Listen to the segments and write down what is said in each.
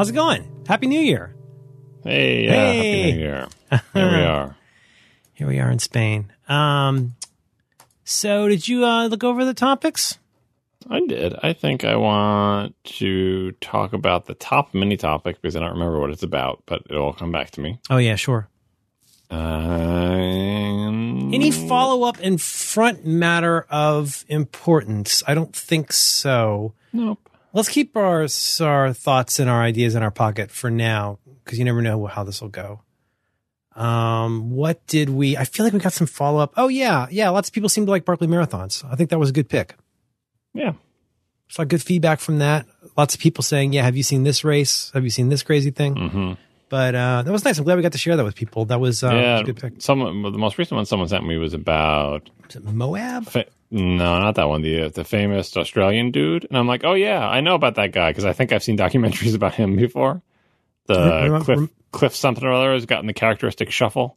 How's it going? Happy New Year. Hey, yeah, Hey. happy New Year. Here we are. Here we are in Spain. Um, so did you uh, look over the topics? I did. I think I want to talk about the top mini topic because I don't remember what it's about, but it'll come back to me. Oh yeah, sure. Um, Any follow up in front matter of importance? I don't think so. Nope. Let's keep our our thoughts and our ideas in our pocket for now, because you never know how this will go. Um, what did we? I feel like we got some follow up. Oh yeah, yeah. Lots of people seem to like Barkley marathons. I think that was a good pick. Yeah. Saw good feedback from that. Lots of people saying, "Yeah, have you seen this race? Have you seen this crazy thing?" hmm But uh, that was nice. I'm glad we got to share that with people. That was, uh, yeah. was a good pick. Someone, the most recent one someone sent me was about Moab? Fa- no, not that one. The the famous Australian dude, and I'm like, oh yeah, I know about that guy because I think I've seen documentaries about him before. The Rem- Cliff rem- Cliff something or other has gotten the characteristic shuffle.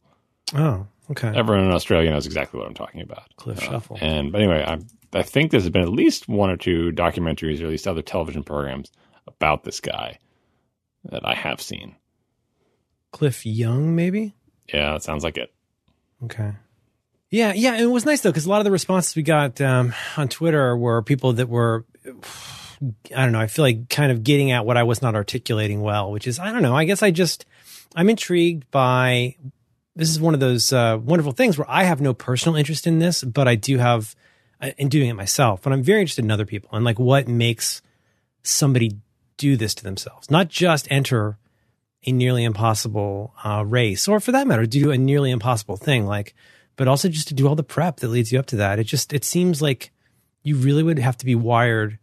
Oh, okay. Everyone in Australia knows exactly what I'm talking about. Cliff Uh, Shuffle. And but anyway, I I think there's been at least one or two documentaries or at least other television programs about this guy that I have seen. Cliff Young, maybe. Yeah, that sounds like it. Okay. Yeah, yeah. It was nice though because a lot of the responses we got um, on Twitter were people that were, I don't know. I feel like kind of getting at what I was not articulating well, which is I don't know. I guess I just I'm intrigued by. This is one of those uh, wonderful things where I have no personal interest in this, but I do have uh, in doing it myself. But I'm very interested in other people and like what makes somebody do this to themselves, not just enter a nearly impossible uh, race, or for that matter, do a nearly impossible thing, like, but also just to do all the prep that leads you up to that. It just it seems like you really would have to be wired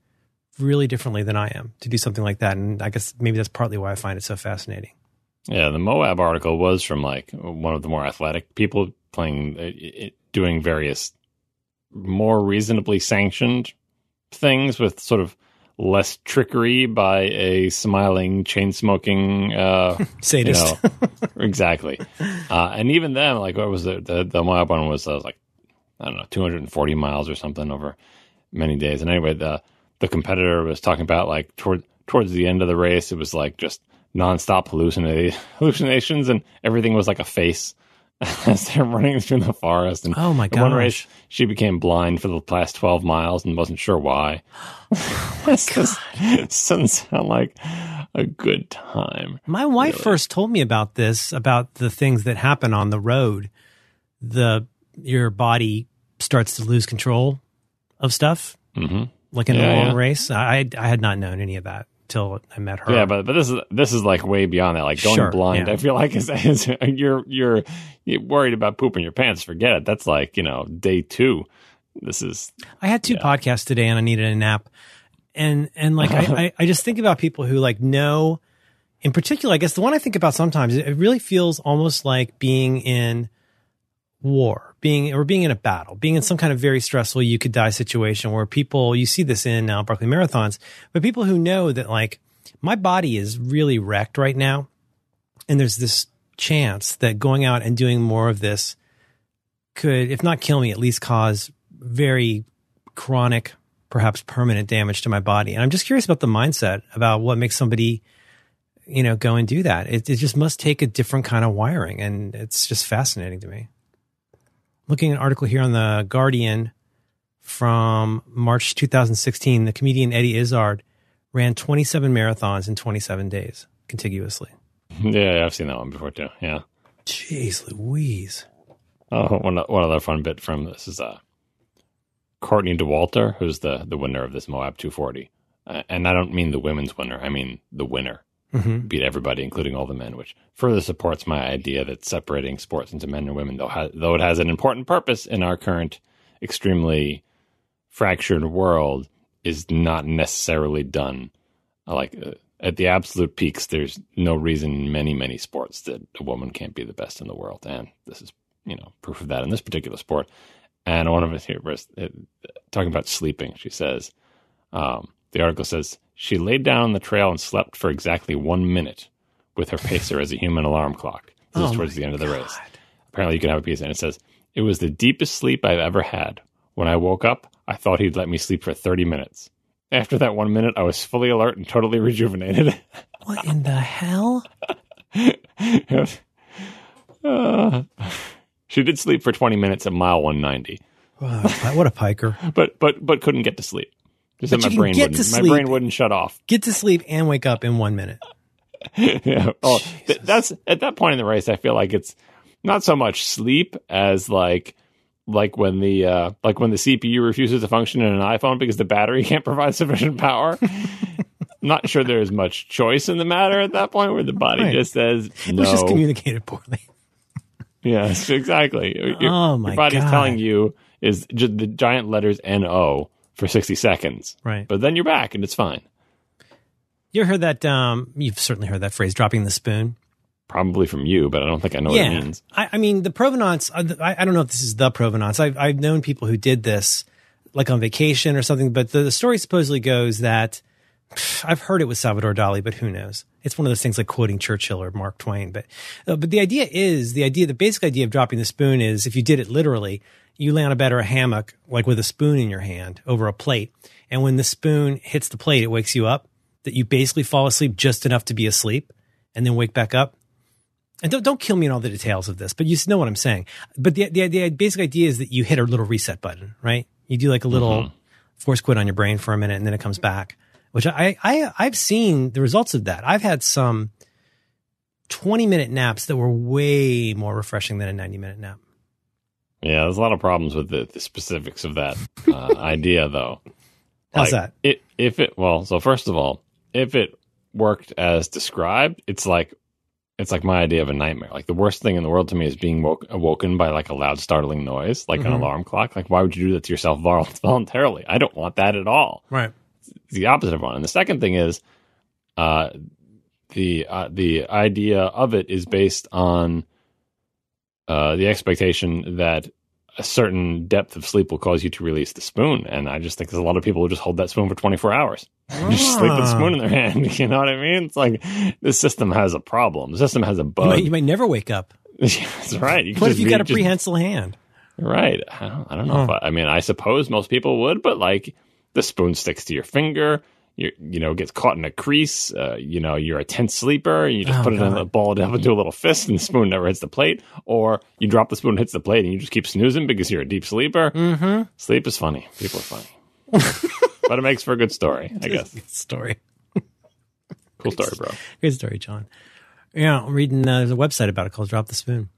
really differently than I am to do something like that, and I guess maybe that's partly why I find it so fascinating. Yeah, the Moab article was from like one of the more athletic people playing, uh, it, doing various more reasonably sanctioned things with sort of less trickery by a smiling, chain smoking, uh, you Sadist. know, exactly. Uh, and even then, like, what was it? The, the Moab one was, uh, like, I don't know, 240 miles or something over many days. And anyway, the, the competitor was talking about like toward, towards the end of the race, it was like just nonstop hallucina- hallucinations and everything was like a face as they're running through the forest. And Oh my in one race, she became blind for the past 12 miles and wasn't sure why. Oh this doesn't sound like a good time. My wife Really? first told me about this, about the things that happen on the road. The your body starts to lose control of stuff, hmm like in Yeah, a long yeah. race. I I had not known any of that till I met her. Yeah, but but this is this is like way beyond that. Like going Sure, blind, yeah. I feel like is, is you're you're worried about pooping your pants. Forget it. That's like you know day two. This is I had two Yeah. podcasts today and I needed a nap. And and like I, I, I just think about people who like know in particular, I guess the one I think about sometimes, it really feels almost like being in war, being or being in a battle, being in some kind of very stressful you could die situation where people you see this in uh, Barkley marathons, but people who know that like my body is really wrecked right now, and there's this chance that going out and doing more of this could, if not kill me, at least cause very chronic, perhaps permanent damage to my body. And I'm just curious about the mindset about what makes somebody, you know, go and do that. It, it just must take a different kind of wiring. And it's just fascinating to me. Looking at an article here on the Guardian from March 2016, the comedian Eddie Izzard ran 27 marathons in 27 days contiguously. yeah. I've seen that one before too. Yeah. Jeez Louise. Oh, one one other fun bit from this is uh, Courtney Dauwalter, who's the the winner of this Moab 240, uh, and I don't mean the women's winner. I mean the winner. Hmm beat everybody, including all the men, which further supports my idea that separating sports into men and women, though, ha- though it has an important purpose in our current extremely fractured world, is not necessarily done. Like uh, at the absolute peaks, there's no reason in many, many sports that a woman can't be the best in the world, and this is you know proof of that in this particular sport. And one of us here uh, talking about sleeping. She says, um, the article says she laid down on the trail and slept for exactly one minute with her pacer as a human alarm clock. This is Oh towards the end of the race. Apparently, you can have a piece, and it says it was the deepest sleep I've ever had. When I woke up, I thought he'd let me sleep for thirty minutes. after that one minute, I was fully alert and totally rejuvenated. What in the hell? Uh, she did sleep for 20 minutes at mile 190, Wow, what a piker. but but but couldn't get to sleep. Just But you my can brain get to my sleep. brain wouldn't shut off. Get to sleep and wake up in one minute. yeah. Oh, th- that's at that point in the race. I feel like it's not so much sleep as like like when the uh, like when the CPU refuses to function in an iPhone because the battery can't provide sufficient power. Not sure there's much choice in the matter at that point where the body Right. just says no. It was just communicated poorly. Yes, exactly. Your, Oh, my your body's God. telling you is just the giant letters NO for 60 seconds. Right. But then you're back and it's fine. You heard that? Um, you've certainly heard that phrase, dropping the spoon. Probably from you, but I don't think I know what it means. I, I mean, the provenance, uh, I, I don't know if this is the provenance. I've, I've known people who did this like on vacation or something, but the, the story supposedly goes that pff, I've heard it with Salvador Dali, but who knows? It's one of those things like quoting Churchill or Mark Twain. But, uh, but the idea is the idea, the basic idea of dropping the spoon is if you did it literally, you lay on a bed or a hammock, like with a spoon in your hand over a plate. And when the spoon hits the plate, it wakes you up that you basically fall asleep just enough to be asleep and then wake back up and don't, don't kill me in all the details of this, but you know what I'm saying. But the, the, the basic idea is that you hit a little reset button, right? You do like a little mm-hmm. force quit on your brain for a minute and then it comes back, which I, I, I've seen the results of that. I've had some 20 minute naps that were way more refreshing than a 90 minute nap. Yeah, there's a lot of problems with the, the specifics of that uh, idea, though. How's Like, that? It, if it, well, so first of all, if it worked as described, it's like, it's like my idea of a nightmare. Like the worst thing in the world to me is being woke, awoken by like a loud, startling noise, like an Mhm. alarm clock. Like, why would you do that to yourself voluntarily? I don't want that at all. Right. It's the opposite of one. And the second thing is, uh, the uh, the idea of it is based on uh, the expectation that a certain depth of sleep will cause you to release the spoon. And I just think there's a lot of people who just hold that spoon for 24 hours, just sleep with the spoon in their hand. You know what I mean? It's like this system has a problem. The system has a You bug. might, you might never wake up. That's right. You What if you be- got a just- prehensile hand? Right. I don't, I don't know if I, I mean, I suppose most people would, but like the spoon sticks to your finger, you you know, gets caught in a crease, uh, you know, you're a tense sleeper, and you just Oh, put it in a ball up into a little fist and the spoon never hits the plate, or you drop the spoon, hits the plate, and you just keep snoozing because you're a deep sleeper. Mm-hmm. Sleep is funny. People are funny. but it makes for a good story, I guess. Good story. Cool story, bro. Good story, John. Yeah, I'm reading. Uh, there's a website about it called "Drop the Spoon."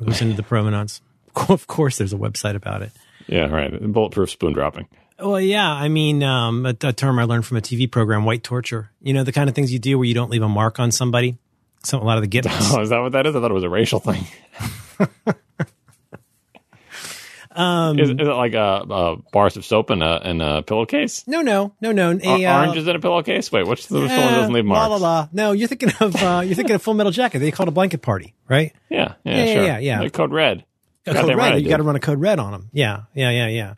It goes into the provenance. Of course, there's a website about it. Yeah, right. Bulletproof spoon dropping. Well, yeah. I mean, um, a, a term I learned from a TV program, white torture. You know, the kind of things you do where you don't leave a mark on somebody. Some a lot of the get Oh, is that what that is? I thought it was a racial thing. Um, Is, is it like a, a bars of soap and a, and a pillowcase? no, no, no, no. A, O- uh, oranges in a pillowcase? Wait, which the which one doesn't leave la, marks? la, la. No, you're thinking of uh, you're thinking of Full Metal Jacket. They call it a blanket party, right? Yeah, yeah, Yeah, yeah, sure. yeah, yeah. Like code red. Code right red. You got to run a code red on them. Yeah, yeah, yeah, yeah.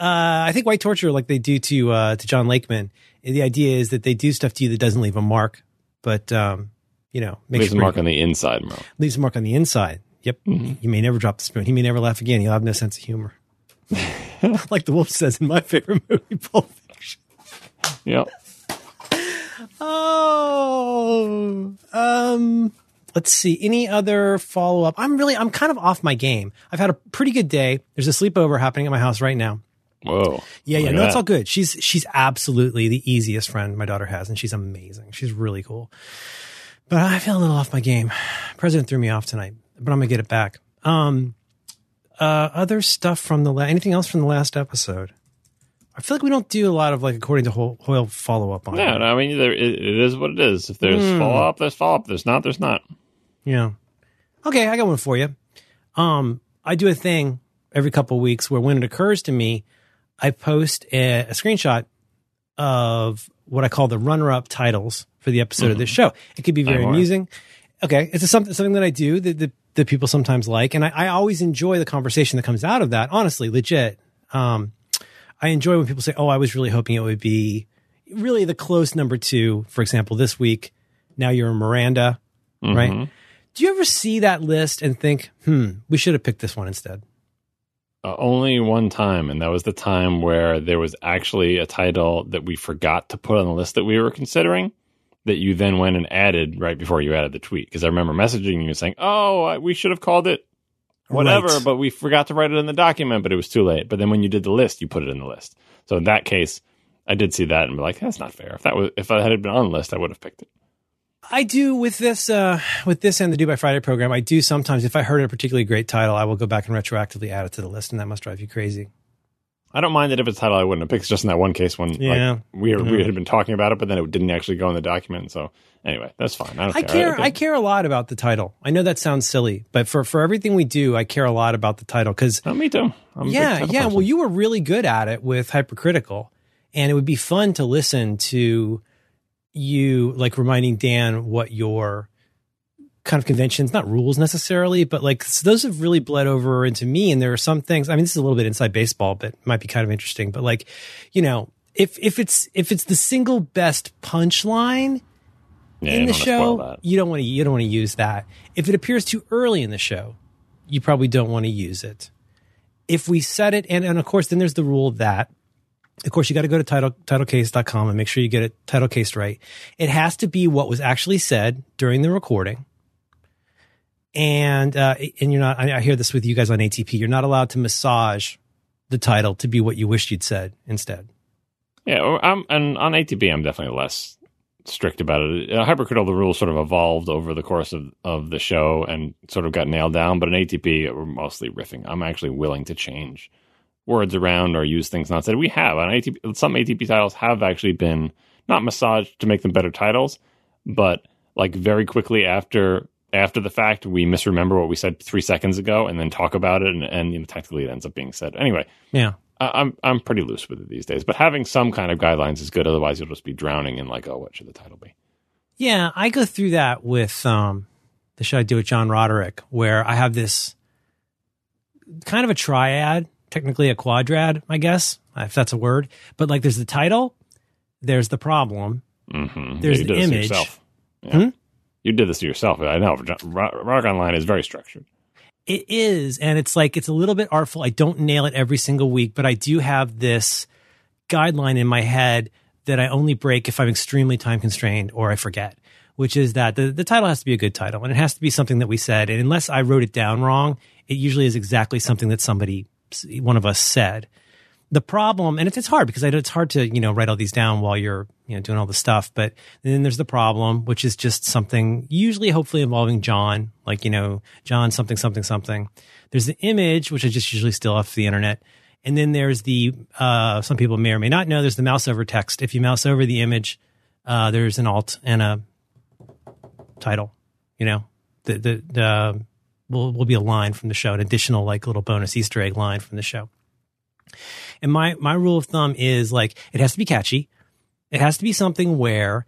Uh, I think white torture, like they do to uh, to John Lakeman, the idea is that they do stuff to you that doesn't leave a mark, but um, you know, makes Leaves a mark pretty- on the inside, Mo. leaves a mark on the inside. Yep. Mm-hmm. You may never drop the spoon. He may never laugh again. He'll have no sense of humor. like the wolf says in my favorite movie, Pulp Fiction. Yep. Oh, um, let's see. Any other follow up? I'm really, I'm kind of off my game. I've had a pretty good day. There's a sleepover happening at my house right now. Whoa. Yeah, yeah. No, it's all good. She's she's absolutely the easiest friend my daughter has, and she's amazing. She's really cool. But I feel a little off my game. President threw me off tonight, but I'm gonna get it back. Um, uh, other stuff from the la- anything else from the last episode? I feel like we don't do a lot of like according to Hoyle follow up on. Yeah, no, I mean, there, it, it is what it is. If there's Hmm. follow up, there's follow up. There's not, there's not. Yeah. Okay, I got one for you. Um, I do a thing every couple of weeks where when it occurs to me, I post a, a screenshot of what I call the runner-up titles for the episode of this show. It could be very amusing. Okay, it's a, something something that I do that, that, that people sometimes like, and I, I always enjoy the conversation that comes out of that. Honestly, legit. Um, I enjoy when people say, "Oh, I was really hoping it would be really the close number two." For example, this week, now you're a Miranda, right? Do you ever see that list and think, "Hmm, we should have picked this one instead"? Uh, only one time, and that was the time where there was actually a title that we forgot to put on the list that we were considering. That you then went and added right before you added the tweet. Because I remember messaging you saying, "Oh, we should have called it whatever," Right. but we forgot to write it in the document, but it was too late. But then when you did the list, you put it in the list. So in that case, I did see that and be like, "That's not fair." If that was if I had been on the list, I would have picked it. I do with this uh, with this and the Do by Friday program. I do sometimes if I heard a particularly great title, I will go back and retroactively add it to the list, and that must drive you crazy. I don't mind that if it's a title I wouldn't have picked. Just in that one case when Yeah. like, we were, Yeah. we had been talking about it, but then it didn't actually go in the document. So anyway, that's fine. I don't I care. care. I care a lot about the title. I know that sounds silly, but for for everything we do, I care a lot about the title because Oh, me too. I'm yeah, yeah. person. Well, you were really good at it with hypercritical, and it would be fun to listen to you like reminding Dan what your kind of conventions, not rules necessarily, but like so those have really bled over into me. And there are some things. I mean, this is a little bit inside baseball, but might be kind of interesting. But like, you know, if if it's if it's the single best punchline yeah, in the don't wanna spoil show, you don't want to you don't want to use that. If it appears too early in the show, you probably don't want to use it. If we set it, and, and of course, then there's the rule that, of course, you got to go to title, titlecase.com and make sure you get it title case right. It has to be what was actually said during the recording. And, uh, and you're not, I, I hear this with you guys on ATP, you're not allowed to massage the title to be what you wished you'd said instead. Yeah, I'm, and on ATP, I'm definitely less strict about it. Uh, Hypercritical, the rules sort of evolved over the course of, of the show and sort of got nailed down. But in ATP, we're mostly riffing. I'm actually willing to change words around or use things not said. We have on ATP. Some ATP titles have actually been not massaged to make them better titles, but like very quickly after after the fact, we misremember what we said three seconds ago and then talk about it, and, and you know, technically it ends up being said anyway. Yeah. I'm I'm pretty loose with it these days, but having some kind of guidelines is good. Otherwise, you'll just be drowning in like, oh, what should the title be? Yeah, I go through that with um, the show I do with John Roderick, where I have this kind of a triad, technically a quadrad, I guess, if that's a word. But like, there's the title, there's the problem, Mm-hmm. There's you the did this to image. yourself. Yeah. Hmm? You did this to yourself. I know. Ro- Rock Online is very structured. It is, and it's like it's a little bit artful. I don't nail it every single week, but I do have this guideline in my head that I only break if I'm extremely time constrained or I forget, which is that the, the title has to be a good title and it has to be something that we said. And unless I wrote it down wrong, it usually is exactly something that somebody, one of us said. The problem, and it's, it's hard because I know it's hard to, you know, write all these down while you're, you know, doing all the stuff. But then there's the problem, which is just something usually, hopefully involving John, like, you know, John something, something, something. There's the image, which I just usually steal off the internet. And then there's the, uh, some people may or may not know, there's the mouse over text. If you mouse over the image, uh, there's an alt and a title, you know, the, the, the, will, will be a line from the show, an additional like little bonus Easter egg line from the show. And my, my rule of thumb is like, it has to be catchy. It has to be something where,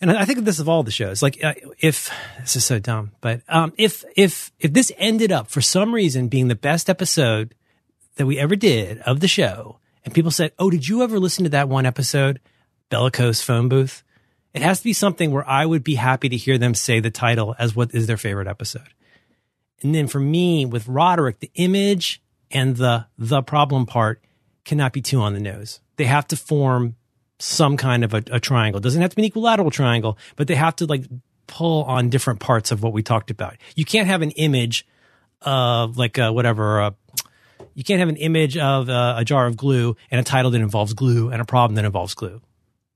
and I think of this of all the shows, like uh, if, this is so dumb, but, um, if, if, if this ended up for some reason being the best episode that we ever did of the show, and people said, Oh, did you ever listen to that one episode, Bellicose Phone Booth? It has to be something where I would be happy to hear them say the title as what is their favorite episode. And then for me, with Roderick, the image and the the problem part cannot be too on the nose. They have to form some kind of a, a triangle. It doesn't have to be an equilateral triangle, but they have to like pull on different parts of what we talked about. You can't have an image of like uh, whatever. Uh, you can't have an image of uh, a jar of glue and a title that involves glue and a problem that involves glue.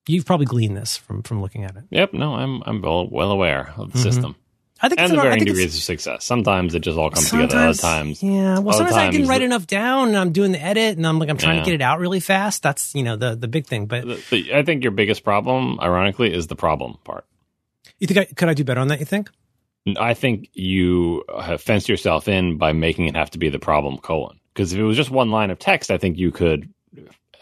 You've probably gleaned this from from looking at it. Yep. No, I'm I'm well, well aware of the system I think and it's the varying degrees of success. Sometimes it just all comes together. Other times, yeah. Well, sometimes I didn't write the- enough down, and I'm doing the edit, and I'm like, I'm trying Yeah. to get it out really fast. That's you know the the big thing. But the, the, I think your biggest problem, ironically, is the problem part. you think I could I do better on that? You think? I think you have fenced yourself in by making it have to be the problem colon. Because if it was just one line of text, I think you could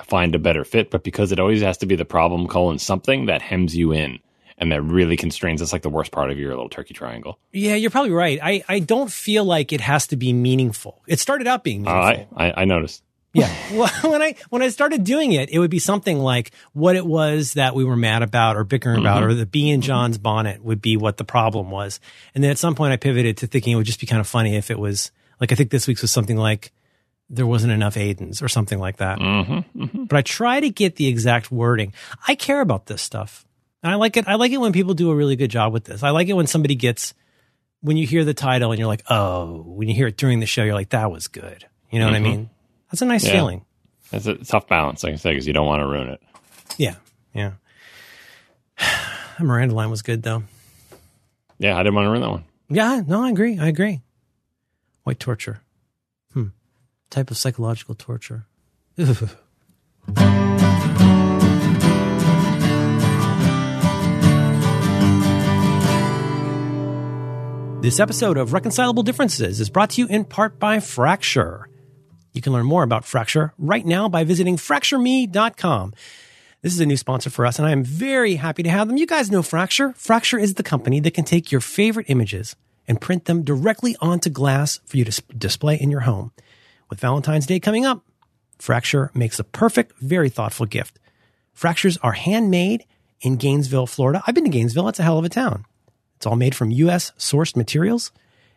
find a better fit. But because it always has to be the problem colon something that hems you in and that really constrains, that's like the worst part of your little turkey triangle. Yeah, you're probably right. I I don't feel like it has to be meaningful. It started out being Uh, meaningful. I, I, I noticed. Yeah. Well, when I when I started doing it, it would be something like what it was that we were mad about or bickering about, or the bee in John's bonnet would be what the problem was. And then at some point, I pivoted to thinking it would just be kind of funny if it was like I think this week's was something like there wasn't enough Aidens or something like that. Mm-hmm, mm-hmm. But I try to get the exact wording. I care about this stuff. And I like it. I like it when people do a really good job with this. I like it when somebody gets when you hear the title and you're like, oh, when you hear it during the show, you're like, that was good. You know what I mean? That's a nice Yeah. feeling. It's a tough balance, like I say, because you don't want to ruin it. Yeah. Yeah. Miranda line was good though. Yeah, I didn't want to ruin that one. Yeah, no, I agree. I agree. White torture. Hmm. Type of psychological torture. This episode of Reconcilable Differences is brought to you in part by Fracture. You can learn more about Fracture right now by visiting fractureme.com. This is a new sponsor for us, and I am very happy to have them. You guys know Fracture. Fracture is the company that can take your favorite images and print them directly onto glass for you to display in your home. With Valentine's Day coming up, Fracture makes a perfect, very thoughtful gift. Fractures are handmade in Gainesville, Florida. I've been to Gainesville. It's a hell of a town. It's all made from U.S. sourced materials,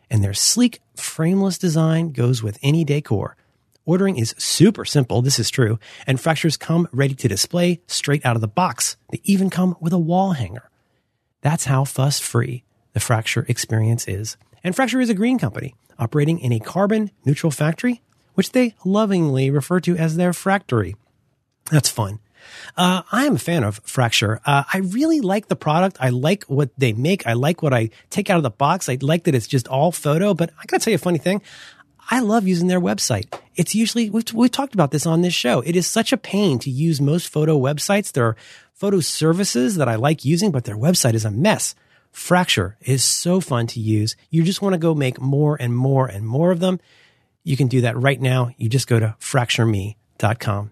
and their sleek, frameless design goes with any decor. Ordering is super simple. This is true. And fractures come ready to display straight out of the box. They even come with a wall hanger. That's how fuss free the Fracture experience is. And Fracture is a green company operating in a carbon neutral factory, which they lovingly refer to as their fractory. That's fun. Uh, I am a fan of Fracture. Uh, I really like the product. I like what they make. I like what I take out of the box. I like that it's just all photo, but I gotta tell you a funny thing. I love using their website. It's usually, we've, we've talked about this on this show. It is such a pain to use most photo websites. There are photo services that I like using, but their website is a mess. Fracture is so fun to use. You just want to go make more and more and more of them. You can do that right now. You just go to fractureme.com.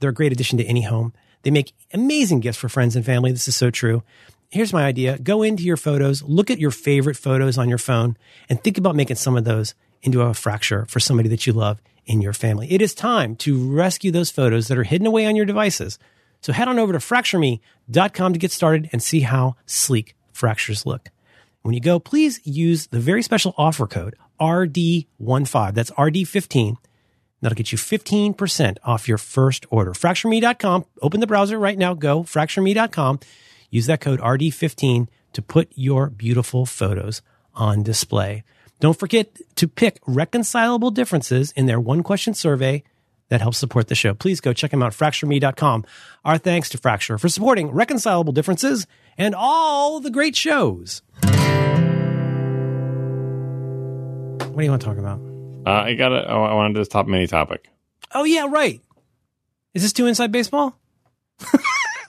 They're a great addition to any home. They make amazing gifts for friends and family. This is so true. Here's my idea. Go into your photos, look at your favorite photos on your phone, and think about making some of those into a fracture for somebody that you love in your family. It is time to rescue those photos that are hidden away on your devices. So head on over to fractureme.com to get started and see how sleek fractures look. When you go, please use the very special offer code RD15. That's RD15. That'll get you 15% off your first order. FractureMe.com. Open the browser right now. Go FractureMe.com. Use that code RD15 to put your beautiful photos on display. Don't forget to pick reconcilable differences in their one question survey that helps support the show. Please go check them out, fractureme.com. Our thanks to Fracture for supporting reconcilable differences and all the great shows. What do you want to talk about? Uh, I got to Oh, I wanted to top mini topic. Oh, yeah, right. Is this too inside baseball?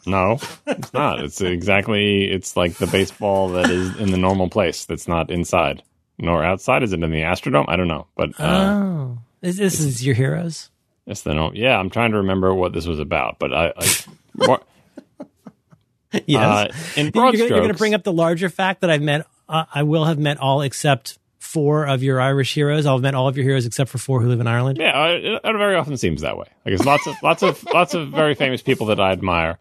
No, it's not. It's exactly. It's like the baseball that is in the normal place. That's not inside nor outside. Is it in the Astrodome? I don't know, but uh, oh. This, this is your heroes? it's the no. Yeah, I'm trying to remember what this was about, but I. I what, Yes. uh, in you're, broad gonna, you're gonna bring up the larger fact that I've met, uh, I will have met all except four of your Irish heroes. I'll have met all of your heroes except for four who live in Ireland. Yeah, it, it very often seems that way. Like there's lots of lots of lots of very famous people that I admire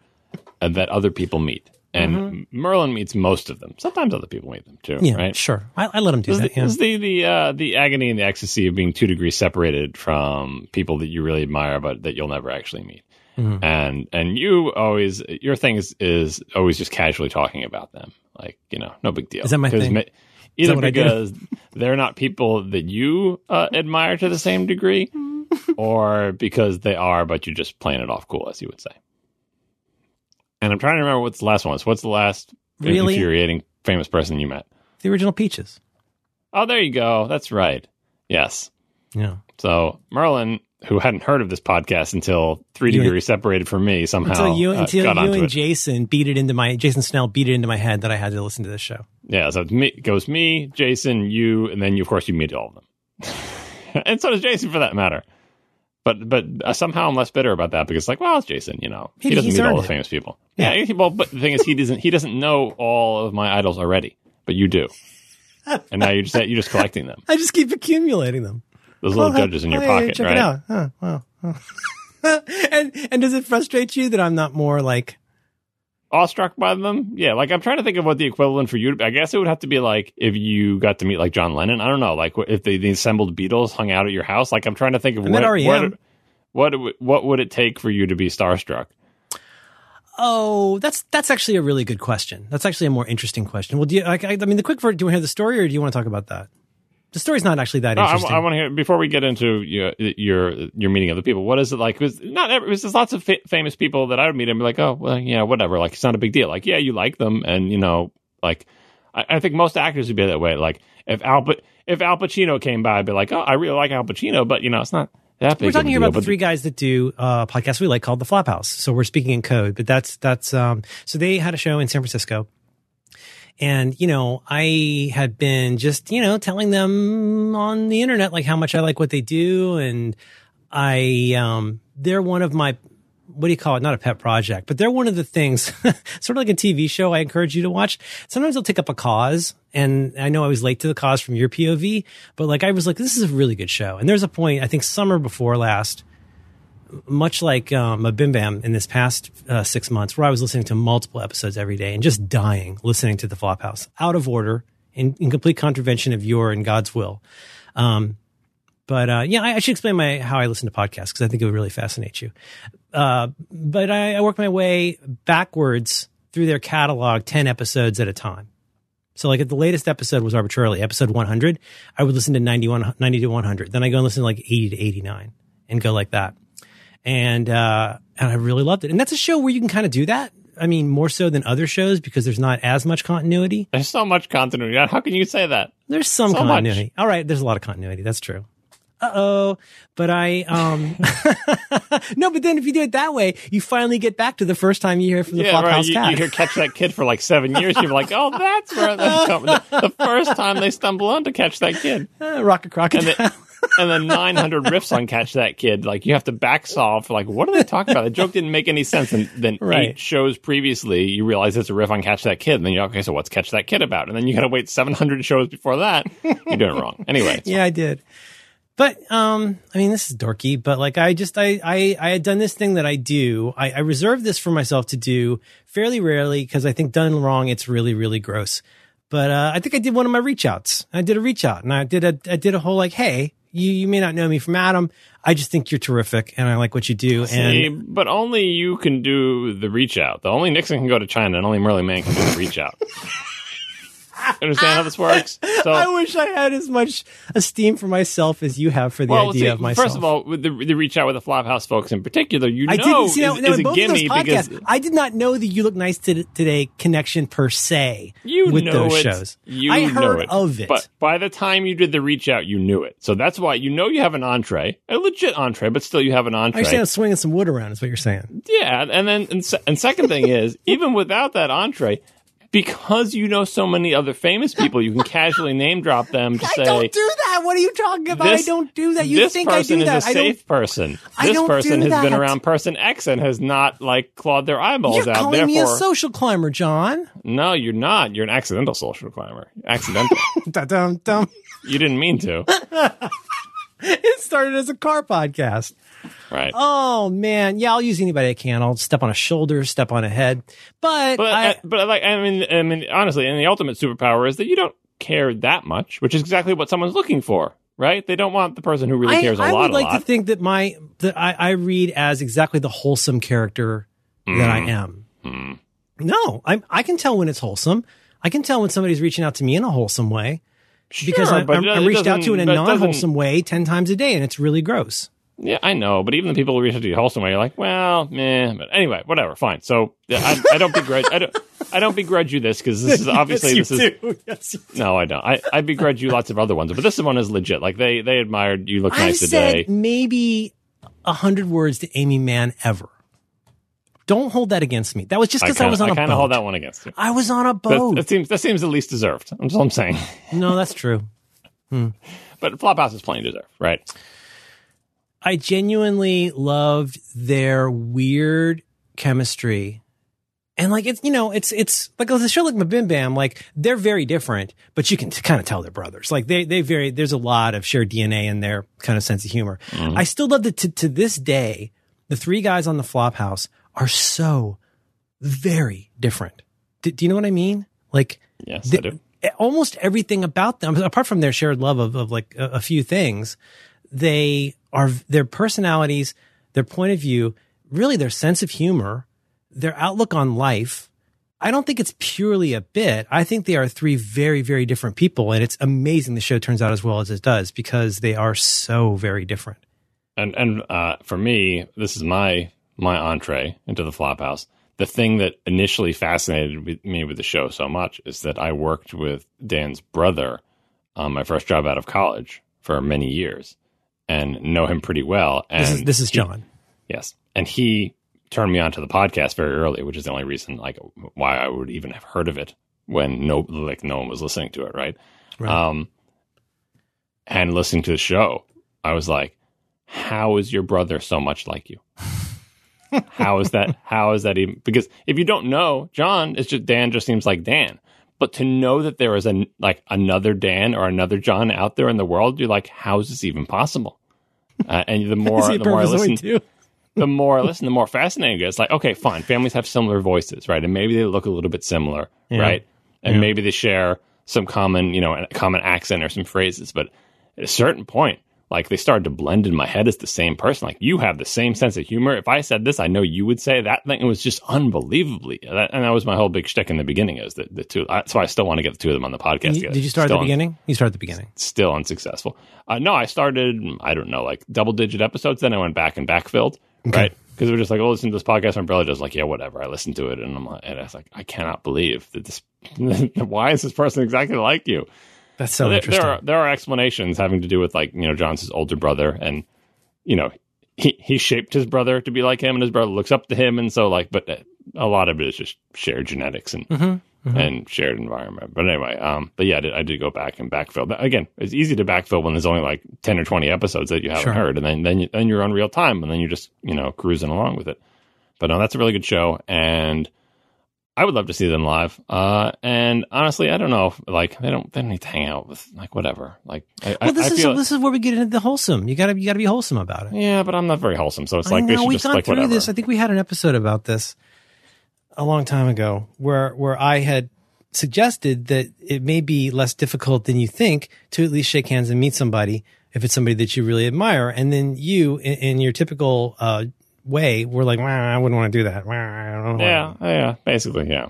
and that other people meet. And Merlin meets most of them. Sometimes other people meet them too, Mm-hmm. Yeah, right? sure. I, I let him do that. the, yeah. the the uh, the agony and the ecstasy of being two degrees separated from people that you really admire, but that you'll never actually meet. Mm-hmm. And and you always your thing is is always just casually talking about them, like you know, no big deal. Is that my thing? ma- either what I do? because they're not people that you uh, admire to the same degree, or because they are, but you're just playing it off cool, as you would say. And I'm trying to remember what's the last one was. What's the last Really? infuriating famous person you met? the original Peaches. Oh, there you go. That's right. Yes. Yeah. So Merlin, who hadn't heard of this podcast until three You- degrees separated from me, somehow Until you, uh, until you and it. Jason beat it into my Jason Snell beat it into my head that I had to listen to this show. yeah, so it's me, it goes me, Jason, you, and then you, of course you meet all of them, and so does Jason for that matter. But but uh, somehow I'm less bitter about that because it's like, well, it's Jason, you know, he, He- doesn't meet all earned the it. famous people. Yeah. Yeah, well, but the thing is, he doesn't he doesn't know all of my idols already, but you do, and now you're just you're just collecting them. I just keep accumulating them. Those little Oh, judges in your oh, hey, pocket, check right? it out. Wow. huh. and and does it frustrate you that I'm not more like awestruck by them. Yeah, like I'm trying to think of what the equivalent for you. To, I guess it would have to be like if you got to meet like John Lennon. I don't know, like if the, the assembled Beatles hung out at your house. Like I'm trying to think of what, what what what would it take for you to be starstruck? Oh, that's that's actually a really good question. That's actually a more interesting question. Well, do you? I, I mean, the quick version. Do you want to hear the story, or do you want to talk about that? The story's not actually that No, I, interesting. want to hear before we get into your your your meeting of the people. What is it like? Because not every, there's lots of fa- famous people that I would meet and be like, oh, well, yeah, whatever. Like it's not a big deal. Like yeah, you like them, and you know, like I, I think most actors would be that way. Like if Al if Al Pacino came by, I'd be like, oh, I really like Al Pacino, but you know, it's not that big. we're talking here deal. about the three guys that do uh, a podcast we like called the Flophouse. So we're speaking in code, but that's that's um. So they had a show in San Francisco, and you know I had been just you know telling them on the internet like how much I like what they do, and I um they're one of my what do you call it? Not a pet project, but they're one of the things, sort of like a TV show I encourage you to watch. Sometimes I'll take up a cause and I know I was late to the cause from your POV, but like I was like, this is a really good show. And there's a point, I think summer before last, much like um, a Bim Bam in this past uh, six months, where I was listening to multiple episodes every day and just dying listening to the Flophouse out of order in, in complete contravention of your and God's will. Um, but uh, yeah, I, I should explain my how I listen to podcasts because I think it would really fascinate you. Uh, but I, I work my way backwards through their catalog, ten episodes at a time. So like if the latest episode was arbitrarily episode 100, I would listen to 91, 90 to 100. Then I go and listen to like 80 to 89 and go like that. And, uh, and I really loved it. And that's a show where you can kind of do that. I mean, more so than other shows because there's not as much continuity. there's so much continuity. How can you say that? There's some So much. continuity. All right, there's a lot of continuity. That's true. Uh oh. But I um No, but then if you do it that way, you finally get back to the first time you hear from the yeah, Flophouse right. You, cat. you hear catch that kid for like seven years. You're like, oh, that's where that's coming. The, the first time they stumble on to catch that kid. Uh, Rocket Crocodile. And then, 900 riffs on catch that kid like you have to back solve for like what are they talking about the joke didn't make any sense and then Right. eight shows previously you realize it's a riff on catch that kid and then you're okay so what's catch that kid about and then you gotta wait 700 shows before that you're doing it wrong anyway yeah, I did. But um, I mean, this is dorky. But like, I just I I, I had done this thing that I do. I, I reserve this for myself to do fairly rarely because I think done wrong, it's really really gross. But uh, I think I did one of my reach outs. I did a reach out, and I did a I did a whole like, hey, you you may not know me from Adam. I just think you're terrific, and I like what you do. See, And but only you can do the reach out. The only Nixon can go to China, and only Merlin Mann can do the reach out. Understand how this works? So, I wish I had as much esteem for myself as you have for the well, idea see, of myself. first of all, with the, the reach out with the Flophouse folks in particular, you I know didn't see is, now is in a both of those gimme podcasts. because I did not know the "You Look Nice to, Today" connection per se You with know those it. shows. You I know heard it. of it. But by the time you did the reach out, you knew it. So that's why you know you have an entree, a legit entree, but still you have an entree. I understand swinging some wood around is what you're saying. Yeah, and then and, se- and second thing is, even without that entree, because you know so many other famous people, you can casually name drop them to I don't do that. What are you talking about? This, I don't do that. You this think I person do that? is a I don't. safe person. This person has been around person X and has not like clawed their eyeballs You're out. calling me a social climber, John. no, you're not. You're an accidental social climber. Accidental. Dum dum. you didn't mean to. It started as a car podcast. Right. Oh man, yeah, I'll use anybody I can. I'll step on a shoulder, step on a head, but, But I, uh, but like I mean I mean honestly, and the ultimate superpower is that you don't care that much, which is exactly what someone's looking for, right? They don't want the person who really cares a I lot. would like lot. to think that my that I, I read as exactly the wholesome character that I Mm. am. No, I I can tell when it's wholesome. I can tell when somebody's reaching out to me in a wholesome way Sure, I'm, but I'm, I'm reached out to in a doesn't- non-wholesome way ten times a day, and it's really gross. Yeah, I know, but even the people who reach out to you wholesome way, you're like, well, meh. But anyway, whatever, fine. So yeah, I, I don't begrudge. I don't. I don't begrudge you this because this is obviously yes, this you is do. Yes, you do. no, I don't. I, I begrudge you lots of other ones, but this one is legit. Like they they admired you look I nice said today. maybe a hundred words to Aimee Mann ever. Don't hold that against me. That was just because I, kind was on I a kind boat. of hold that one against you. I was on a boat. that seems that seems the least deserved. That's all I'm saying. no, that's true. Hmm. But Flophouse is plenty deserved, right? I genuinely loved their weird chemistry. And like it's you know it's it's like a show like MBMBaM like they're very different but you can kind of tell they're brothers like they they very there's a lot of shared DNA in their kind of sense of humor. Mm-hmm. I still love that to to this day the three guys on the Flophouse are so very different. Do, do you know what I mean? Like, Yes, the- I do. almost everything about them, apart from their shared love of, of like a, a few things, they are their personalities, their point of view, really their sense of humor, their outlook on life. I don't think it's purely a bit. I think they are three very, very different people. And it's amazing the show turns out as well as it does because they are so very different. And and uh, for me, this is my my entree into the Flophouse. The thing that initially fascinated me with the show so much is that I worked with Dan's brother on my first job out of college for many years, and know him pretty well. And This is, this is he- John. Yes, and he turned me on to the podcast very early, which is the only reason like why I would even have heard of it when no like no one was listening to it, right? Right. Um, and listening to the show, I was like, "How is your brother so much like you? How is that? How is that even? Because if you don't know, John, it's just Dan. Just seems like Dan." But to know that there is a like another Dan or another John out there in the world, you're like, how is this even possible? Uh, and the more Is he a the more I listen, the more I listen, the more fascinating it is. Like, okay, fine, families have similar voices, right? And maybe they look a little bit similar, Yeah. right? And Yeah. maybe they share some common, you know, a common accent or some phrases. But at a certain point, like they started to blend in my head as the same person. Like you have the same sense of humor. If I said this, I know you would say that thing. It was just unbelievably, that, and that was my whole big shtick in the beginning. Is that the two? That's why I still want to get the two of them on the podcast. You- did you start at the Still un- beginning? You start at the beginning. still unsuccessful. Uh, no, I started, I don't know, like double digit episodes. Then I went back and backfilled, right? Because we're just like, oh, listen to this podcast. My brother just like, yeah, whatever. I listened to it, and I'm like, and I was like, I cannot believe that this. why is this person exactly like you? That's so there, interesting. there are there are explanations having to do with like you know John's older brother, and you know he he shaped his brother to be like him, and his brother looks up to him, and so like, but uh, a lot of it is just shared genetics and Mhm, mhm. and shared environment. But anyway, um, but yeah, I did, I did go back and backfill. But again, it's easy to backfill when there's only like ten or twenty episodes that you haven't Sure. heard, and then then you, then you're on real time, and then you're just you know cruising along with it. But no, that's a really good show, and I would love to see them live. Uh, and honestly, I don't know, if, like they don't they don't need to hang out with like whatever. Like I, well, this I, I is this is where we get into the wholesome. You gotta you gotta be wholesome about it. yeah, but I'm not very wholesome, so it's like they know should we've just gone like through whatever. this. I think we had an episode about this a long time ago, where where I had suggested that it may be less difficult than you think to at least shake hands and meet somebody if it's somebody that you really admire, and then you, in, in your typical uh, way, we're like, "Wah, "I wouldn't want to do that." Wah, I don't know. yeah, yeah, basically, yeah.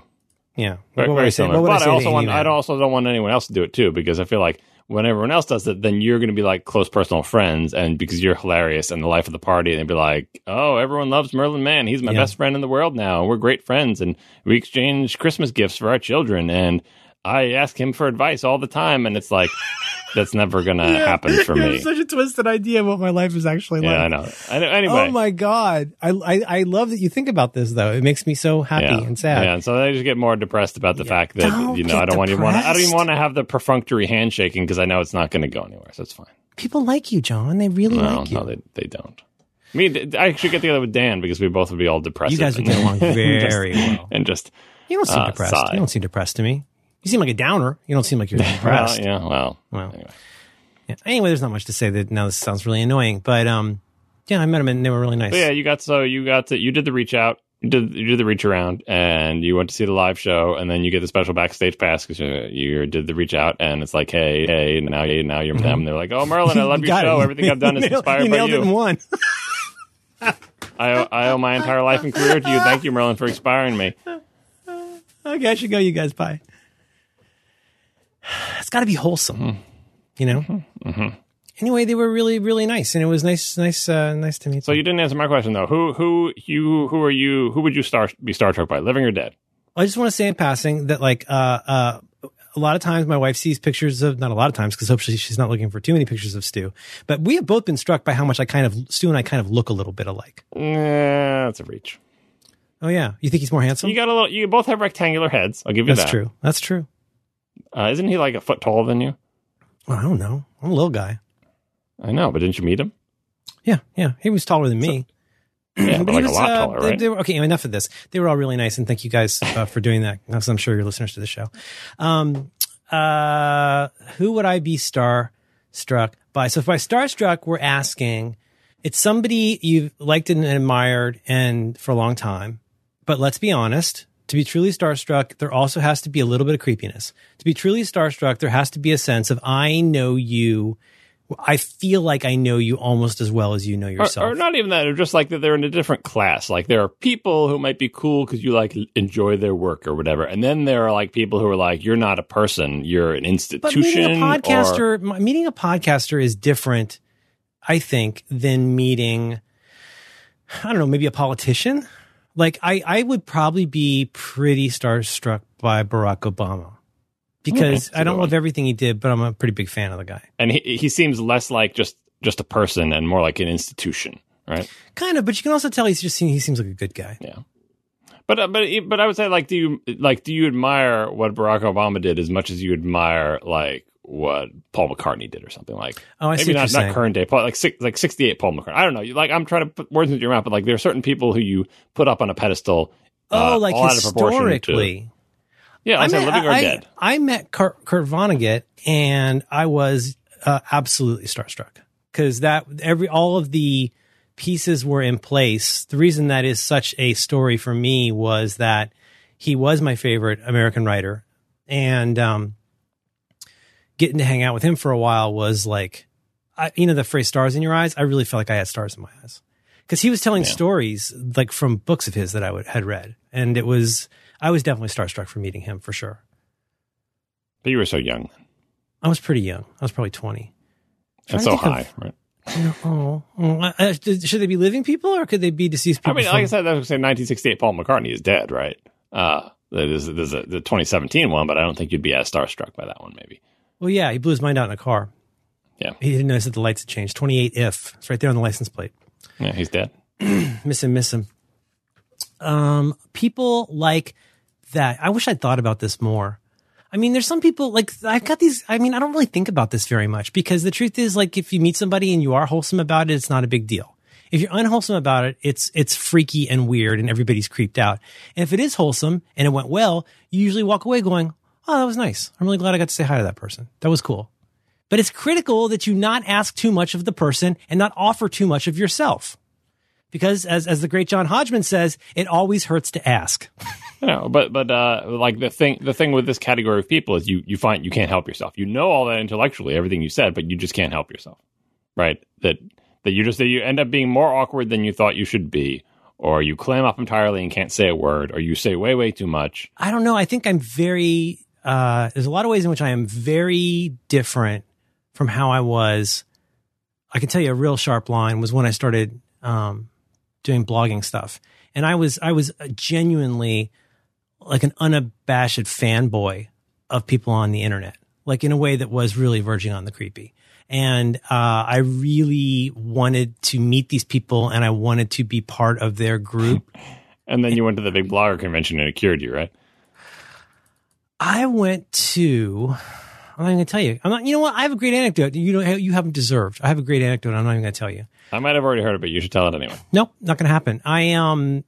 yeah. Very, very similar. But I, to also want I also don't want anyone else to do it too because I feel like when everyone else does it, then you're going to be like close personal friends, and because you're hilarious and the life of the party, and they'd be like, "Oh, everyone loves Merlin Mann. He's my Yeah. best friend in the world now. We're great friends, and we exchange Christmas gifts for our children." And I ask him for advice all the time, and it's like that's never going to happen for You me. have such a twisted idea of what my life is actually Yeah, like. I know. I know. Anyway, Oh my god! I, I I love that you think about this though. It makes me so happy yeah, and sad. Yeah, and so I just get more depressed about the fact that you know I don't want even want I don't even want to have the perfunctory handshaking because I know it's not going to go anywhere. So it's fine. People like you, John. They really No, like you. no, they they don't. Me, th- I should get together with Dan because we both would be all depressed. you guys would get along very well. and just You don't seem uh, depressed. sigh. You don't seem depressed to me. You seem like a downer. You don't seem like you're well, depressed. yeah, well, Well. anyway. Yeah. Anyway, there's not much to say. That now this sounds really annoying, but um, yeah, I met them and they were really nice. But yeah, you got so you got to you did the reach out. You did, you did the reach around and you went to see the live show and then you get the special backstage pass because you, you did the reach out and it's like hey hey now you now you're them they're like oh Merlin I love You your got it. show everything I've done is nailed- inspired you by nailed you it in one. I owe, I owe my entire life and career to you. Thank you, Merlin, for inspiring me. okay, I should go. You guys, bye. It's got to be wholesome, Mm-hmm. you know. Anyway, they were really, really nice, and it was nice, nice, uh, nice to meet So them. you didn't answer my question though. Who who you who are you? Who would you star be Star Trek by, living or dead? I just want to say in passing that, like, uh, uh, a lot of times my wife sees pictures of not a lot of times because hopefully she's not looking for too many pictures of Stu. But we have both been struck by how much I kind of Stu and I kind of look a little bit alike. Nah, that's a reach. Oh yeah, you think he's more handsome? You got a little. You both have rectangular heads. I'll give you That's that. true. That's true. Uh, isn't he like a foot taller than you? Well, I don't know. I'm a little guy. I know, but didn't you meet him? Yeah, yeah. He was taller than me. Yeah, but he like a was, lot uh, taller, they- right? they were- okay, enough of this. They were all really nice, and thank you guys uh, for doing that. Because I'm sure you're listeners to the show. Um, uh, who would I be starstruck by? So, if by starstruck, we're asking, it's somebody you've liked and admired, and for a long time, But let's be honest. To be truly starstruck, there also has to be a little bit of creepiness. To be truly starstruck, there has to be a sense of I know you. I feel like I know you almost as well as you know yourself. Or, or not even that, or just like that they're in a different class. Like there are people who might be cool because you like enjoy their work or whatever, and then there are like people who are like, you're not a person, you're an institution. But meeting a or- podcaster, meeting a podcaster is different, I think, than meeting, I don't know, maybe a politician. Like I, I would probably be pretty starstruck by Barack Obama because Okay, I don't love everything he did, but I'm a pretty big fan of the guy. and he he seems less like just just a person and more like an institution, right? Kind of, but you can also tell he's just he seems like a good guy. Yeah. But uh, but but I would say like do you like do you admire what Barack Obama did as much as you admire like what Paul McCartney did or something like. Oh, I see maybe what not not current day Paul like six, like 68 Paul McCartney. I don't know. Like I'm trying to put words into your mouth but like there are certain people who you put up on a pedestal Oh, uh, like all out of proportion to- historically. yeah I said living or I, dead. I met Kurt, Kurt Vonnegut and I was uh, absolutely starstruck. Because that every all of the pieces were in place. The reason that is such a story for me was that he was my favorite American writer, and um, getting to hang out with him for a while was like, I, you know, the phrase "stars in your eyes." I really felt like I had stars in my eyes because he was telling Yeah. stories like from books of his that I would, had read, and it was I was definitely starstruck for meeting him for sure. but you were so young I was pretty young. I was probably twenty. and Trying so think of- high right Oh, oh, should they be living people or could they be deceased people? I mean like I said I was say 1968 Paul McCartney is dead right uh there's, there's a, the 2017 one but I don't think you'd be as starstruck by that one maybe well, yeah, he blew his mind out in a car. Yeah. he didn't notice that the lights had changed. Twenty eight if it's right there on the license plate. yeah he's dead miss him, miss him. Um, people like that. I wish I'd thought about this more. I mean, there's some people like I've got these. I mean, I don't really think about this very much because the truth is, like, if you meet somebody and you are wholesome about it, it's not a big deal. If you're unwholesome about it, it's it's freaky and weird, and everybody's creeped out. And if it is wholesome and it went well, you usually walk away going, "Oh, that was nice. I'm really glad I got to say hi to that person. That was cool." But it's critical that you not ask too much of the person and not offer too much of yourself because as as the great John Hodgman says, it always hurts to ask. You know, but but uh, like the thing the thing with this category of people is you you find you can't help yourself. You know all that intellectually, everything you said, but you just can't help yourself, right? That that you just that you end up being more awkward than you thought you should be, or you clam up entirely and can't say a word, or you say way way too much. I don't know. I think I'm very uh there's a lot of ways in which I am very different from how I was. I can tell you a real sharp line was when I started um doing blogging stuff. And I was I was genuinely like an unabashed fanboy of people on the internet, like in a way that was really verging on the creepy. And uh, I really wanted to meet these people, and I wanted to be part of their group. And then you went to the big blogger convention and it cured you, right? I went to. I'm not even gonna tell you. I'm not. You know what? I have a great anecdote. You don't. You haven't deserved. I have a great anecdote. I'm not even gonna tell you. I might have already heard it, but you should tell it anyway. Nope, not gonna happen. I um.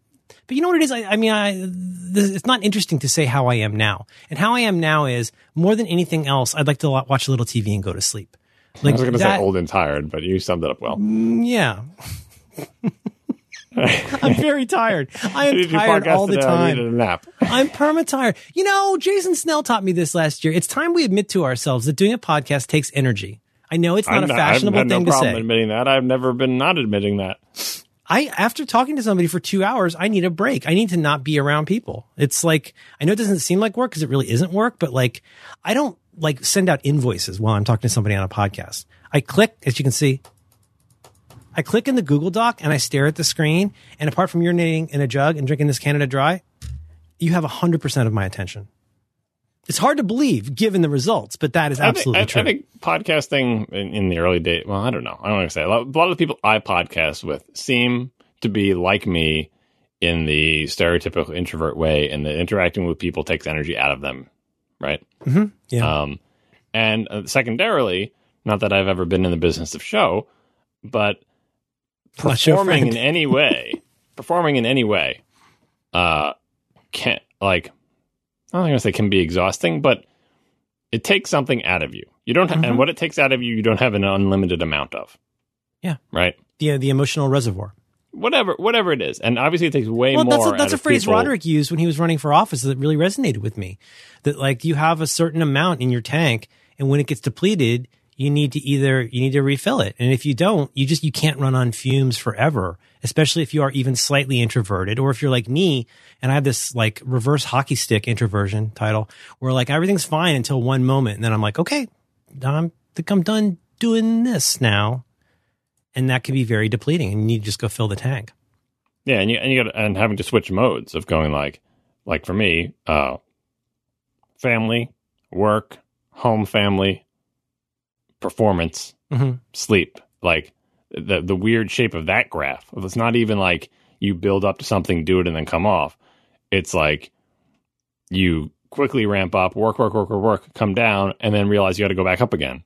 But you know what it is? I, I mean, I, this, it's not interesting to say how I am now. And how I am now is more than anything else. I'd like to watch a little TV and go to sleep. Like I was going to say old and tired, but you summed it up well. Yeah. I'm very tired. I am tired all the? I time. needed a nap. I'm perma tired. You know, Jason Snell taught me this last year. It's time we admit to ourselves that doing a podcast takes energy. I know it's not I'm a fashionable thing no to say. admitting that. I've never been not admitting that. I after talking to somebody for two hours, I need a break. I need to not be around people. It's like I know it doesn't seem like work because it really isn't work, but like I don't like send out invoices while I'm talking to somebody on a podcast. I click, as you can see, I click in the Google Doc and I stare at the screen. And apart from urinating in a jug and drinking this Canada Dry, you have hundred percent of my attention. It's hard to believe given the results, but that is absolutely I think, I, true. I think podcasting in, in the early days. Well, I don't know. I don't want to say a lot, a lot of the people I podcast with seem to be like me in the stereotypical introvert way, and that interacting with people takes energy out of them, right? yeah. Um, and uh, secondarily, not that I've ever been in the business of show, but performing in any way, performing in any way, uh, can like I'm not gonna say can be exhausting, but it takes something out of you. You don't, ha- Mhm. and what it takes out of you, you don't have an unlimited amount of. Yeah. Right. the the emotional reservoir. whatever whatever it is. And obviously, it takes way well, more. that's a, that's a phrase people. Roderick used when he was running for office that really resonated with me. That like you have a certain amount in your tank, and when it gets depleted, you need to either you need to refill it, and if you don't, you just you can't run on fumes forever. Especially if you are even slightly introverted, or if you're like me, and I have this like reverse hockey stick introversion title, where like everything's fine until one moment, and then I'm like, okay, I'm think I'm done doing this now, and that can be very depleting, and you need to just go fill the tank. Yeah, and you and you got and having to switch modes of going like like for me, uh, family, work, home, family, performance, hmm sleep. Like the the weird shape of that graph. It's not even like you build up to something, do it, and then come off. It's like you quickly ramp up, work, work, work, work, work, come down, and then realize you got to go back up again,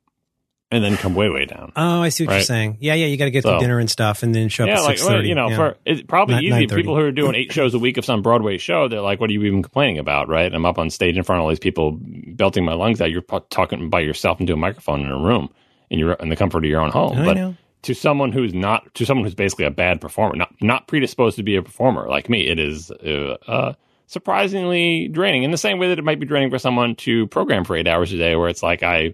and then come way, way down. Oh, I see what you're saying. Yeah, yeah, you got to get So- through dinner and stuff, and then show up yeah, at like you know, for it's probably Not easy. People who are doing eight shows a week of some Broadway show, they're like, "What are you even complaining about?" Right? I'm up on stage in front of all these people, belting my lungs out. You're talking by yourself into a microphone in a room, in your in the comfort of your own home. I but know. to someone who's not, to someone who's basically a bad performer, not not predisposed to be a performer like me, it is uh, uh, surprisingly draining. In the same way that it might be draining for someone to program for eight hours a day, where it's like I,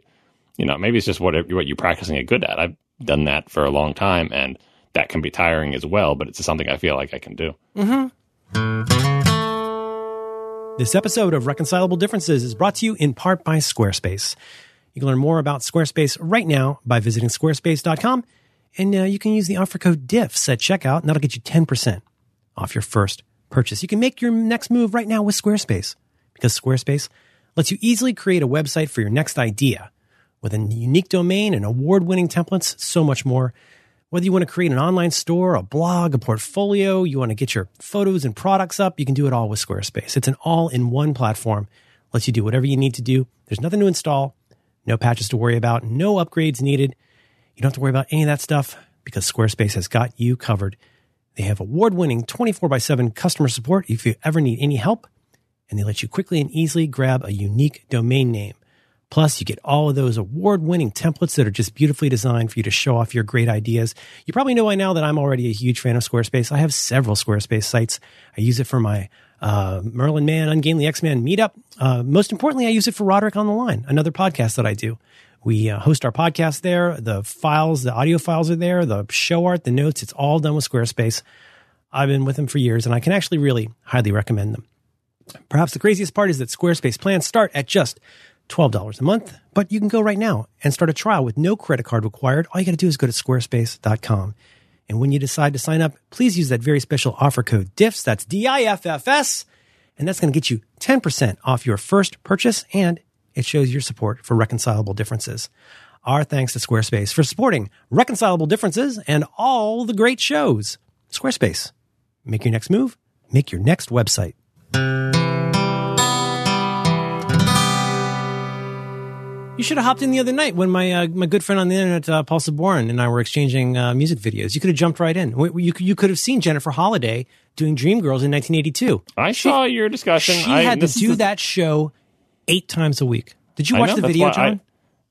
you know, maybe it's just what what you're practicing it good at. I've done that for a long time, and that can be tiring as well. But it's something I feel like I can do. This episode of Reconcilable Differences is brought to you in part by Squarespace. You can learn more about Squarespace right now by visiting squarespace.com, and uh, you can use the offer code DIFFS at checkout, and that'll get you 10% off your first purchase. You can make your next move right now with Squarespace because Squarespace lets you easily create a website for your next idea with a unique domain and award winning templates, so much more. Whether you want to create an online store, a blog, a portfolio, you want to get your photos and products up, you can do it all with Squarespace. It's an all in one platform, lets you do whatever you need to do. There's nothing to install, no patches to worry about, no upgrades needed. You don't have to worry about any of that stuff because Squarespace has got you covered. They have award winning 24 by 7 customer support if you ever need any help, and they let you quickly and easily grab a unique domain name. Plus, you get all of those award winning templates that are just beautifully designed for you to show off your great ideas. You probably know by now that I'm already a huge fan of Squarespace. I have several Squarespace sites. I use it for my uh, Merlin Mann, Ungainly X Man meetup. Uh, most importantly, I use it for Roderick on the Line, another podcast that I do. We uh, host our podcast there. The files, the audio files are there. The show art, the notes, it's all done with Squarespace. I've been with them for years and I can actually really highly recommend them. Perhaps the craziest part is that Squarespace plans start at just $12 a month, but you can go right now and start a trial with no credit card required. All you got to do is go to squarespace.com. And when you decide to sign up, please use that very special offer code DIFFS. That's D I F F S. And that's going to get you 10% off your first purchase. And it shows your support for reconcilable differences. Our thanks to Squarespace for supporting reconcilable differences and all the great shows. Squarespace. Make your next move, make your next website. You should have hopped in the other night when my uh, my good friend on the internet, uh, Paul Sabourin, and I were exchanging uh, music videos. You could have jumped right in. We- You, could- you could have seen Jennifer Holliday doing Dreamgirls in 1982. I saw your discussion. She I, had to do the- that show eight times a week. Did you watch know, the video, why I- John?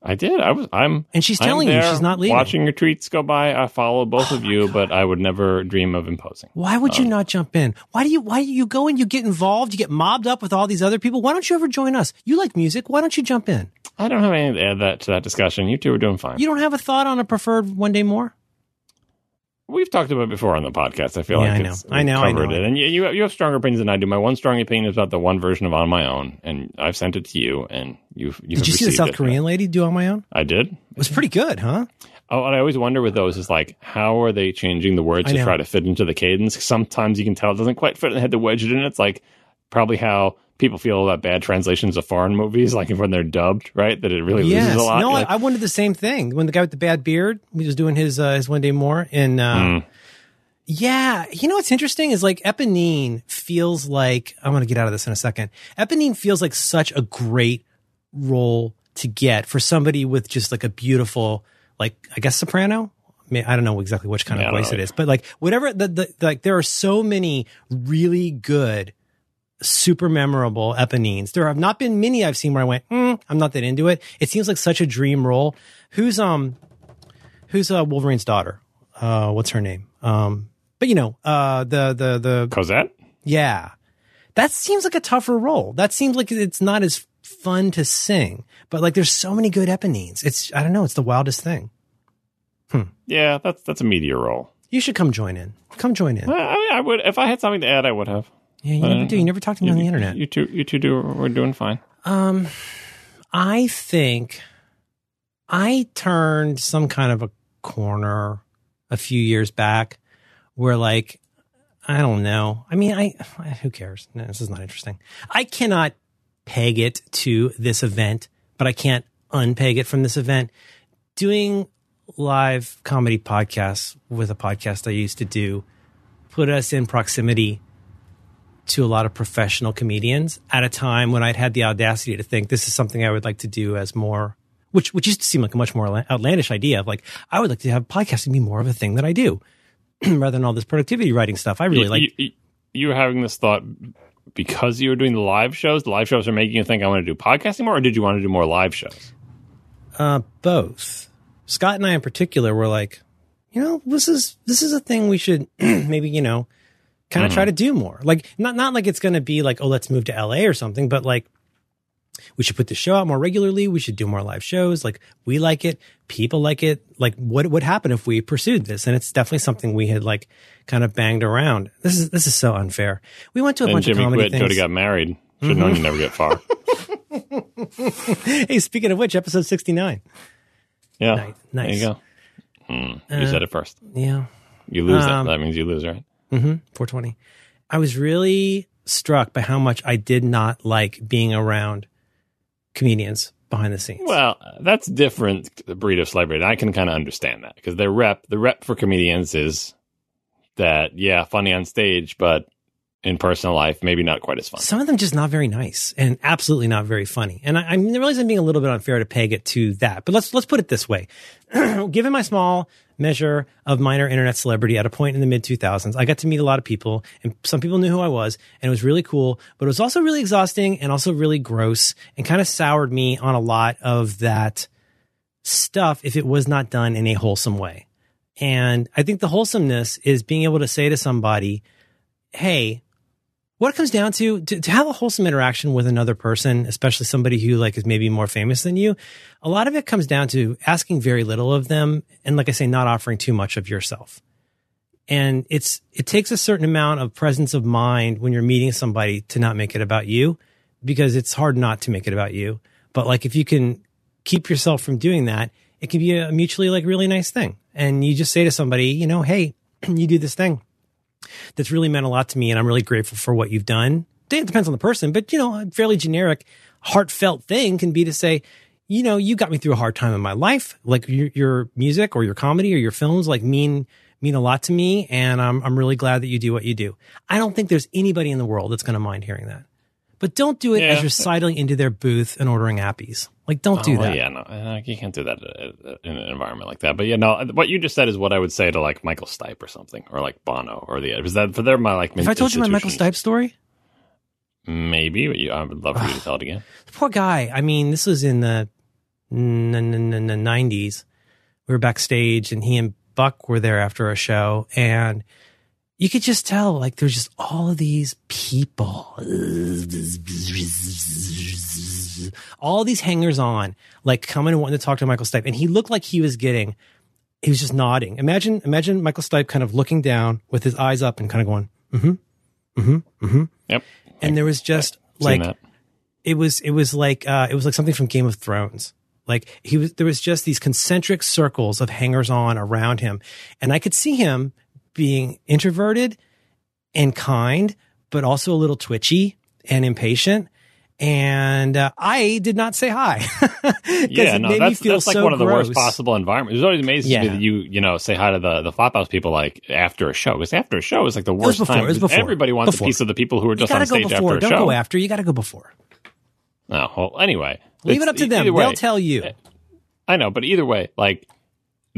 I did. I was. I'm. And she's telling you she's not leaving. Watching your tweets go by, I follow both of you, but I would never dream of imposing. Why would Um, you not jump in? Why do you why do you go and you get involved? You get mobbed up with all these other people. Why don't you ever join us? You like music. Why don't you jump in? I don't have anything to add that to that discussion. You two are doing fine. You don't have a thought on a preferred one day more? We've talked about it before on the podcast. I feel Yeah, like I know. I know, I know. it, and you, you have stronger opinions than I do. My one strong opinion is about the one version of On My Own, and I've sent it to you, and you've you Did you see the South Korean lady do on my own? I did. It was pretty good, huh? Oh, and I always wonder with those is like, how are they changing the words to try to fit into the cadence? Sometimes you can tell it doesn't quite fit, and they had to wedge it in. It's like probably how people feel about bad translations of foreign movies, like when they're dubbed, right? That it really Yes. loses a lot. No, Like, I, wanted the same thing. When the guy with the bad beard he was doing his uh, his one day more and uh, Mm. yeah, you know what's interesting is like Eponine feels like I'm going to get out of this in a second. Eponine feels like such a great role to get for somebody with just like a beautiful like I guess soprano. I, mean, I don't know exactly which kind Yeah, of voice it is, but like whatever the, the like there are so many really good super memorable Eponines. There have not been many I've seen where I went, mm, I'm not that into it. It seems like such a dream role. Who's um, who's uh Wolverine's daughter? Uh, what's her name? Um, but you know, uh, the the the Cosette? yeah, that seems like a tougher role. That seems like it's not as fun to sing. But like, there's so many good Eponines. It's I don't know. It's the wildest thing. Hmm. Yeah, that's that's a media role. You should come join in. Come join in. I, I, I would if I had something to add, I would have. Yeah, you never do. You never talk to me on the internet. You two, you two do. We're doing fine. Um, I think I turned some kind of a corner a few years back where like I don't know. I mean, I who cares? No, this is not interesting. I cannot peg it to this event, but I can't unpeg it from this event. Doing live comedy podcasts with a podcast I used to do put us in proximity to a lot of professional comedians at a time when I'd had the audacity to think this is something I would like to do as more, which which used to seem like a much more outlandish idea of like I would like to have podcasting be more of a thing that I do rather than all this productivity writing stuff. I really like. you, you- were having this thought because you were doing the live shows. The live shows are making you think I want to do podcasting more, or did you want to do more live shows? Uh, both. Scott and I in particular were like, you know, this is this is a thing we should maybe you know kind of try to do more. Like not not like it's going to be like oh let's move to L.A. or something, but like we should put the show out more regularly. We should do more live shows. Like we like it, people like it. Like what would happen if we pursued this? And it's definitely something we had like kind of banged around. This is this is so unfair. We went to a And bunch Jimmy of comedy quit. things. Jody got married. Should have known you never get far. hey, speaking of which, episode sixty nine. Yeah, Nice. there you go. Hmm, you said it first. Yeah. You lose Um, that. That means you lose, right? Mm-hmm. 420. I was really struck by how much I did not like being around comedians behind the scenes. Well, that's different the breed of celebrity. I can kind of understand that because their rep, the rep for comedians is that yeah, funny on stage, but in personal life, maybe not quite as fun. Some of them just not very nice and absolutely not very funny. And I, I realize I'm being a little bit unfair to peg it to that, but let's let's put it this way: given my small measure of minor internet celebrity at a point in the mid 2000s, I got to meet a lot of people, and some people knew who I was, and it was really cool. But it was also really exhausting and also really gross, and kind of soured me on a lot of that stuff if it was not done in a wholesome way. And I think the wholesomeness is being able to say to somebody, "Hey." What it comes down to, to to have a wholesome interaction with another person especially somebody who like is maybe more famous than you a lot of it comes down to asking very little of them and like i say not offering too much of yourself. And it's it takes a certain amount of presence of mind when you're meeting somebody to not make it about you because it's hard not to make it about you. But like if you can keep yourself from doing that it can be a mutually like really nice thing. And you just say to somebody you know hey you do this thing that's really meant a lot to me, and I'm really grateful for what you've done. It depends on the person, but you know, a fairly generic, heartfelt thing can be to say, you know, you got me through a hard time in my life. Like your, your music or your comedy or your films, like mean mean a lot to me, and I'm I'm really glad that you do what you do. I don't think there's anybody in the world that's going to mind hearing that. But don't do it as you're sidling into their booth and ordering appies. Like, don't do Oh, well, that. yeah, no, uh, you can't do that uh, in an environment like that. But yeah, no, what you just said is what I would say to like Michael Stipe or something, or like Bono or the. Is that for they're my like? If I told you my Michael. Stipe story, maybe but you, I would love for you to tell it again. The poor guy. I mean, this was in the n- n- n- n- 90s. We were backstage and he and Buck were there after a show and you could just tell like there's just all of these people. All these hangers on, like coming and wanting to talk to Michael Stipe. And he looked like he was getting, he was just nodding. Imagine, imagine Michael Stipe kind of looking down with his eyes up and kind of going, mm-hmm, mm-hmm, mm-hmm. Yep, And there was just like, it was it was like uh, it was like something from Game of Thrones. Like he was there was just these concentric circles of hangers on around him, and I could see him being introverted and kind, but also a little twitchy and impatient. And uh, I did not say hi. Yeah, no, that's that's like so one of the worst possible environments. It always amazing Yeah. me that you you know say hi to the the flophouse people like after a show because after a show is like the was worst before, time. was before. Everybody wants Before. a piece of the people who are just on stage after a Don't show. go after. You got to go before. Oh, well, anyway, Leave it up to them. way, They'll tell you. I know, but either way, like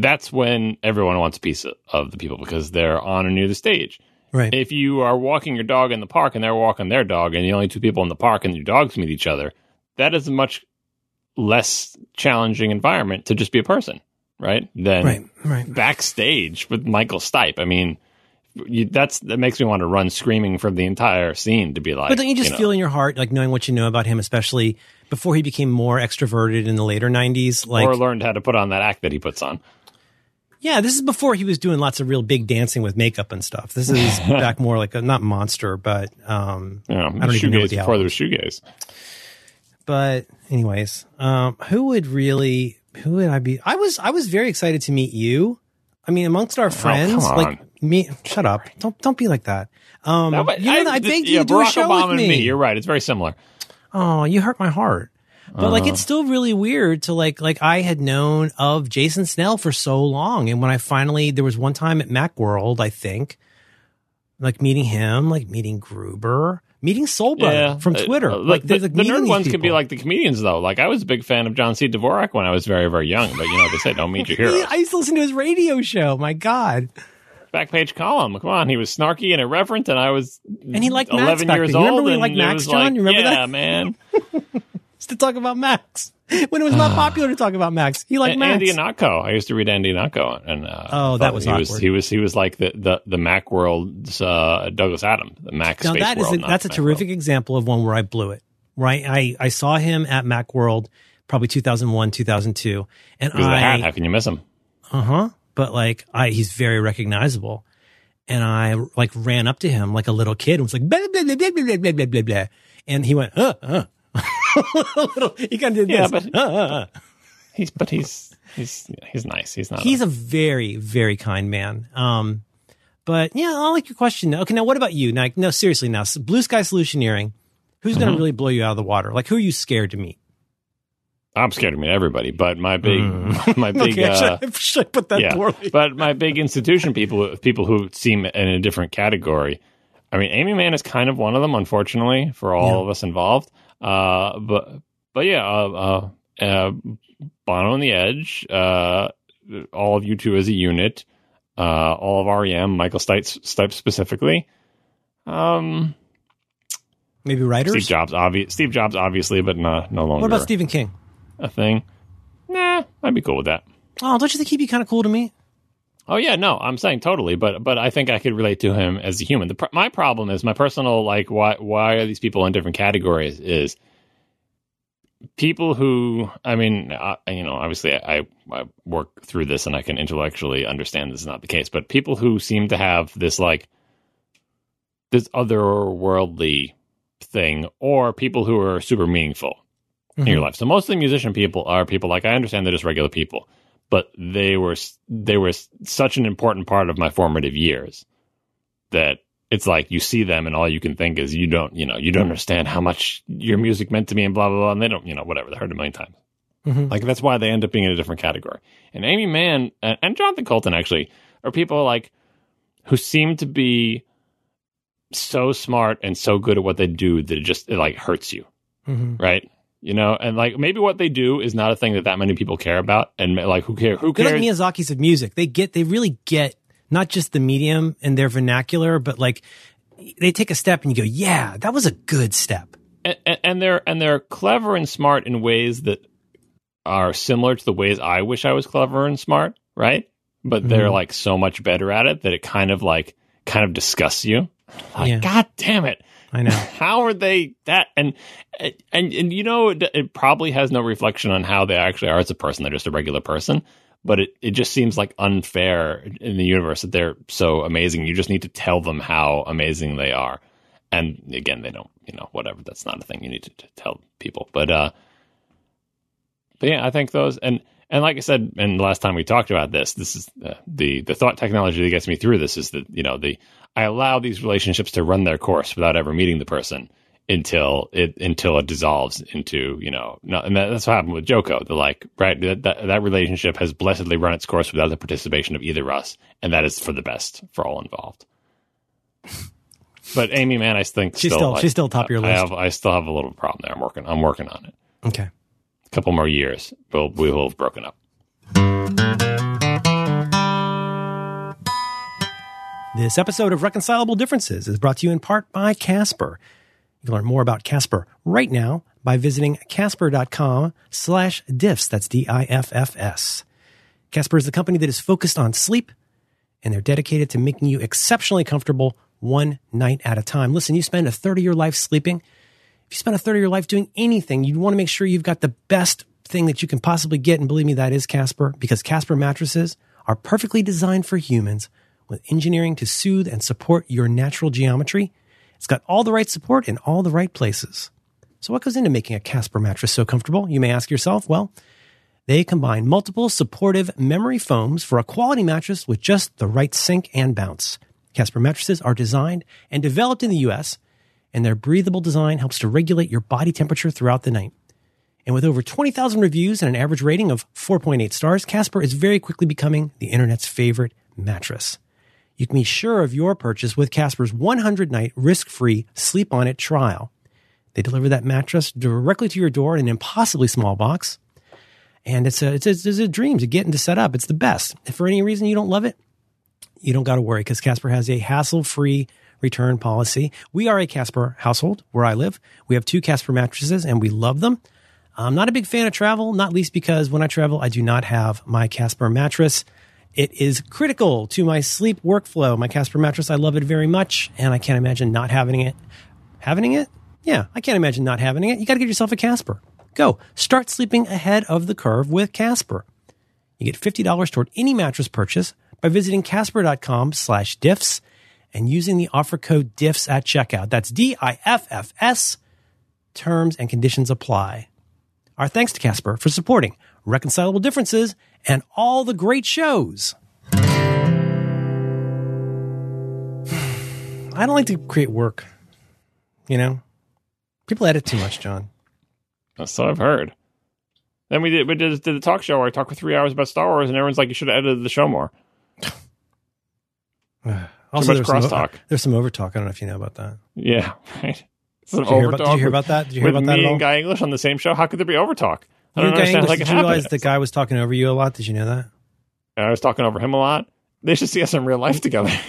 that's when everyone wants a piece of, the people because they're on or near the stage. Right. If you are walking your dog in the park and they're walking their dog, and the only two people in the park and your dogs meet each other, that is a much less challenging environment to just be a person, right? Than right. Right. backstage with Michael Stipe. I mean, you, that's that makes me want to run screaming from the entire scene to be like. But don't you just know, feel in your heart, like knowing what you know about him, especially before he became more extroverted in the later '90s? Like, or learned how to put on that act that he puts on. Yeah, this is before he was doing lots of real big dancing with makeup and stuff. This is back more like a not monster, but um, know, I don't even know the before there was shoegaze. But anyways, um, who would really? Who would I be? I was I was very excited to meet you. I mean, amongst our friends, Oh, like me. Shut up! Don't don't be like that. Um, No, you know, I, begged you yeah, to do a show Obama with me. me. You're right. It's very similar. Oh, you hurt my heart. But like, Uh-huh. it's still really weird to like, like I had known of Jason Snell for so long. And when I finally, there was one time at Macworld, I think, like meeting him, like meeting Gruber, meeting Soul Brother from Uh, Twitter. uh, like, the, the, like, the nerd ones could be like the comedians, though. Like I was a big fan of John C. Dvorak when I was very, very young. But you know, they said don't meet your heroes. I used to listen to his radio show. My God. Backpage column. Come on, he was snarky and irreverent, and I was And he liked Macs eleven back years. You old. remember when he liked Macs, John? like, You remember yeah, that? man. To talk about Macs. When it was not popular to talk about Macs. He liked And Macs. Andy Ihnatko. I used to read Andy Ihnatko, and uh, Oh, that was he was he was he was like the the the Mac world's uh, Douglas Adams, the Mac Now space that is world. a, that's a Mac terrific example of one where I blew it. Right, I I saw him at MacWorld probably 2001, 2002, and World. I how can you miss him? uh huh. But like I, he's very recognizable, and I like ran up to him like a little kid and was like blah blah blah blah blah blah blah blah, and he went uh uh. a little, he kind of did Yeah, this. but- uh, uh, uh. He's but he's he's he's nice. He's not. He's a, a very very kind man. Um, but yeah, I like your question. Okay, now what about you? Now, no, seriously, now Blue Sky Solutioneering. Who's going to really blow you out of the water? Like, who are you scared to meet? I'm scared to meet everybody, but my big my big okay, I uh, should, should I put that yeah, poorly? but my big institution people people who seem in a different category. I mean, Aimee Mann is kind of one of them, unfortunately, for all Yeah. of us involved. Uh, but but yeah, uh, uh, uh, Bono and the Edge, uh, all of U2 as a unit, uh, all of REM, Michael Stipe, Stipe specifically. Um, Maybe writers. Steve Jobs, obvious. Steve Jobs, obviously, but not no longer What about Stephen King? a thing. Nah, I'd be cool with that. Oh, don't you think he'd be kind of cool to me? Oh yeah, no, I'm saying totally, but but I think I could relate to him as a human. The, pr- my problem is my personal like why why are these people in different categories is people who I mean uh, you know obviously I, I work through this and I can intellectually understand this is not the case, but people who seem to have this like this otherworldly thing or people who are super meaningful in your life. So most of the musician people are people like I understand they're just regular people, but they were they were such an important part of my formative years that it's like you see them and all you can think is you don't you know you don't understand how much your music meant to me and blah blah blah and they don't you know whatever they heard it a million times. Mhm. Like that's why they end up being in a different category. And Aimee Mann and, and Jonathan Coulton actually are people like who seem to be so smart and so good at what they do that it just it like hurts you Mhm. right? You know, and like maybe what they do is not a thing that that many people care about, and like who care? Who They're cares? like Miyazaki's of music. They get, they really get not just the medium and their vernacular, but like they take a step and you go, yeah, that was a good step. and, and- they're and they're clever and smart in ways that are similar to the ways I wish I was clever and smart, right? But they're Mhm. like so much better at it that it kind of like kind of disgusts you. Like, Yeah. God damn it! I know. How are they that? And and and you know, it, it probably has no reflection on how they actually are as a person. They're just a regular person. But it, it just seems like unfair in the universe that they're so amazing. You just need to tell them how amazing they are. And again, they don't, you know, whatever. That's not a thing you need to, to tell people. But uh, but yeah, I think those and and like I said, and last time we talked about this, this is uh, the the thought technology that gets me through this is that you know the I allow these relationships to run their course without ever meeting the person until it until it dissolves into you know no, and that, that's what happened with Joko. The like right that, that that relationship has blessedly run its course without the participation of either of us, and that is for the best for all involved. But Aimee Mann, I think She's still, still- I- she's still top of your I list. have I still have a little problem there. I'm working I'm working on it. Okay. A couple more years, we'll we will have broken up. This episode of Reconcilable Differences is brought to you in part by Casper. You can learn more about Casper right now by visiting casper.com slash diffs. That's D-I-F-F-S. Casper is the company that is focused on sleep and they're dedicated to making you exceptionally comfortable one night at a time. Listen, you spend a third of your life sleeping. If you spend a third of your life doing anything, you want to make sure you've got the best thing that you can possibly get. And believe me, that is Casper, because Casper mattresses are perfectly designed for humans with engineering to soothe and support your natural geometry. It's got all the right support in all the right places. So, what goes into making a Casper mattress so comfortable? You may ask yourself. Well, they combine multiple supportive memory foams for a quality mattress with just the right sink and bounce. Casper mattresses are designed and developed in the US, and their breathable design helps to regulate your body temperature throughout the night. And with over 20,000 reviews and an average rating of 4.8 stars, Casper is very quickly becoming the internet's favorite mattress. You can be sure of your purchase with Casper's 100 night risk free sleep on it trial. They deliver that mattress directly to your door in an impossibly small box. And it's a, it's a, it's a dream to get and to set up. It's the best. If for any reason you don't love it, you don't got to worry because Casper has a hassle free return policy. We are a Casper household where I live. We have two Casper mattresses and we love them. I'm not a big fan of travel, not least because when I travel, I do not have my Casper mattress. It is critical to my sleep workflow. My Casper mattress, I love it very much, and I can't imagine not having it. Having it? Yeah, I can't imagine not having it. You got to get yourself a Casper. Go. Start sleeping ahead of the curve with Casper. You get $50 toward any mattress purchase by visiting casper.com slash diffs and using the offer code diffs at checkout. That's D-I-F-F-S. Terms and conditions apply. Our thanks to Casper for supporting Reconcilable Differences and all the great shows. I don't like to create work. You know, people edit too much, John. Uh, so I've heard. Then we did we did, did the talk show where I talked for three hours about Star Wars, and everyone's like, "You should have edited the show more." also, much there's some, crosstalk. there's some overtalk. I don't know if you know about that. Yeah, right. It's an Did you, hear about, did you hear about that? Did you hear about that me at all? and Guy English on the same show. How could there be overtalk? I You don't understand. English, Like, did you realize the guy was talking over you a lot? Did you know that? I was talking over him a lot. They should see us in real life together.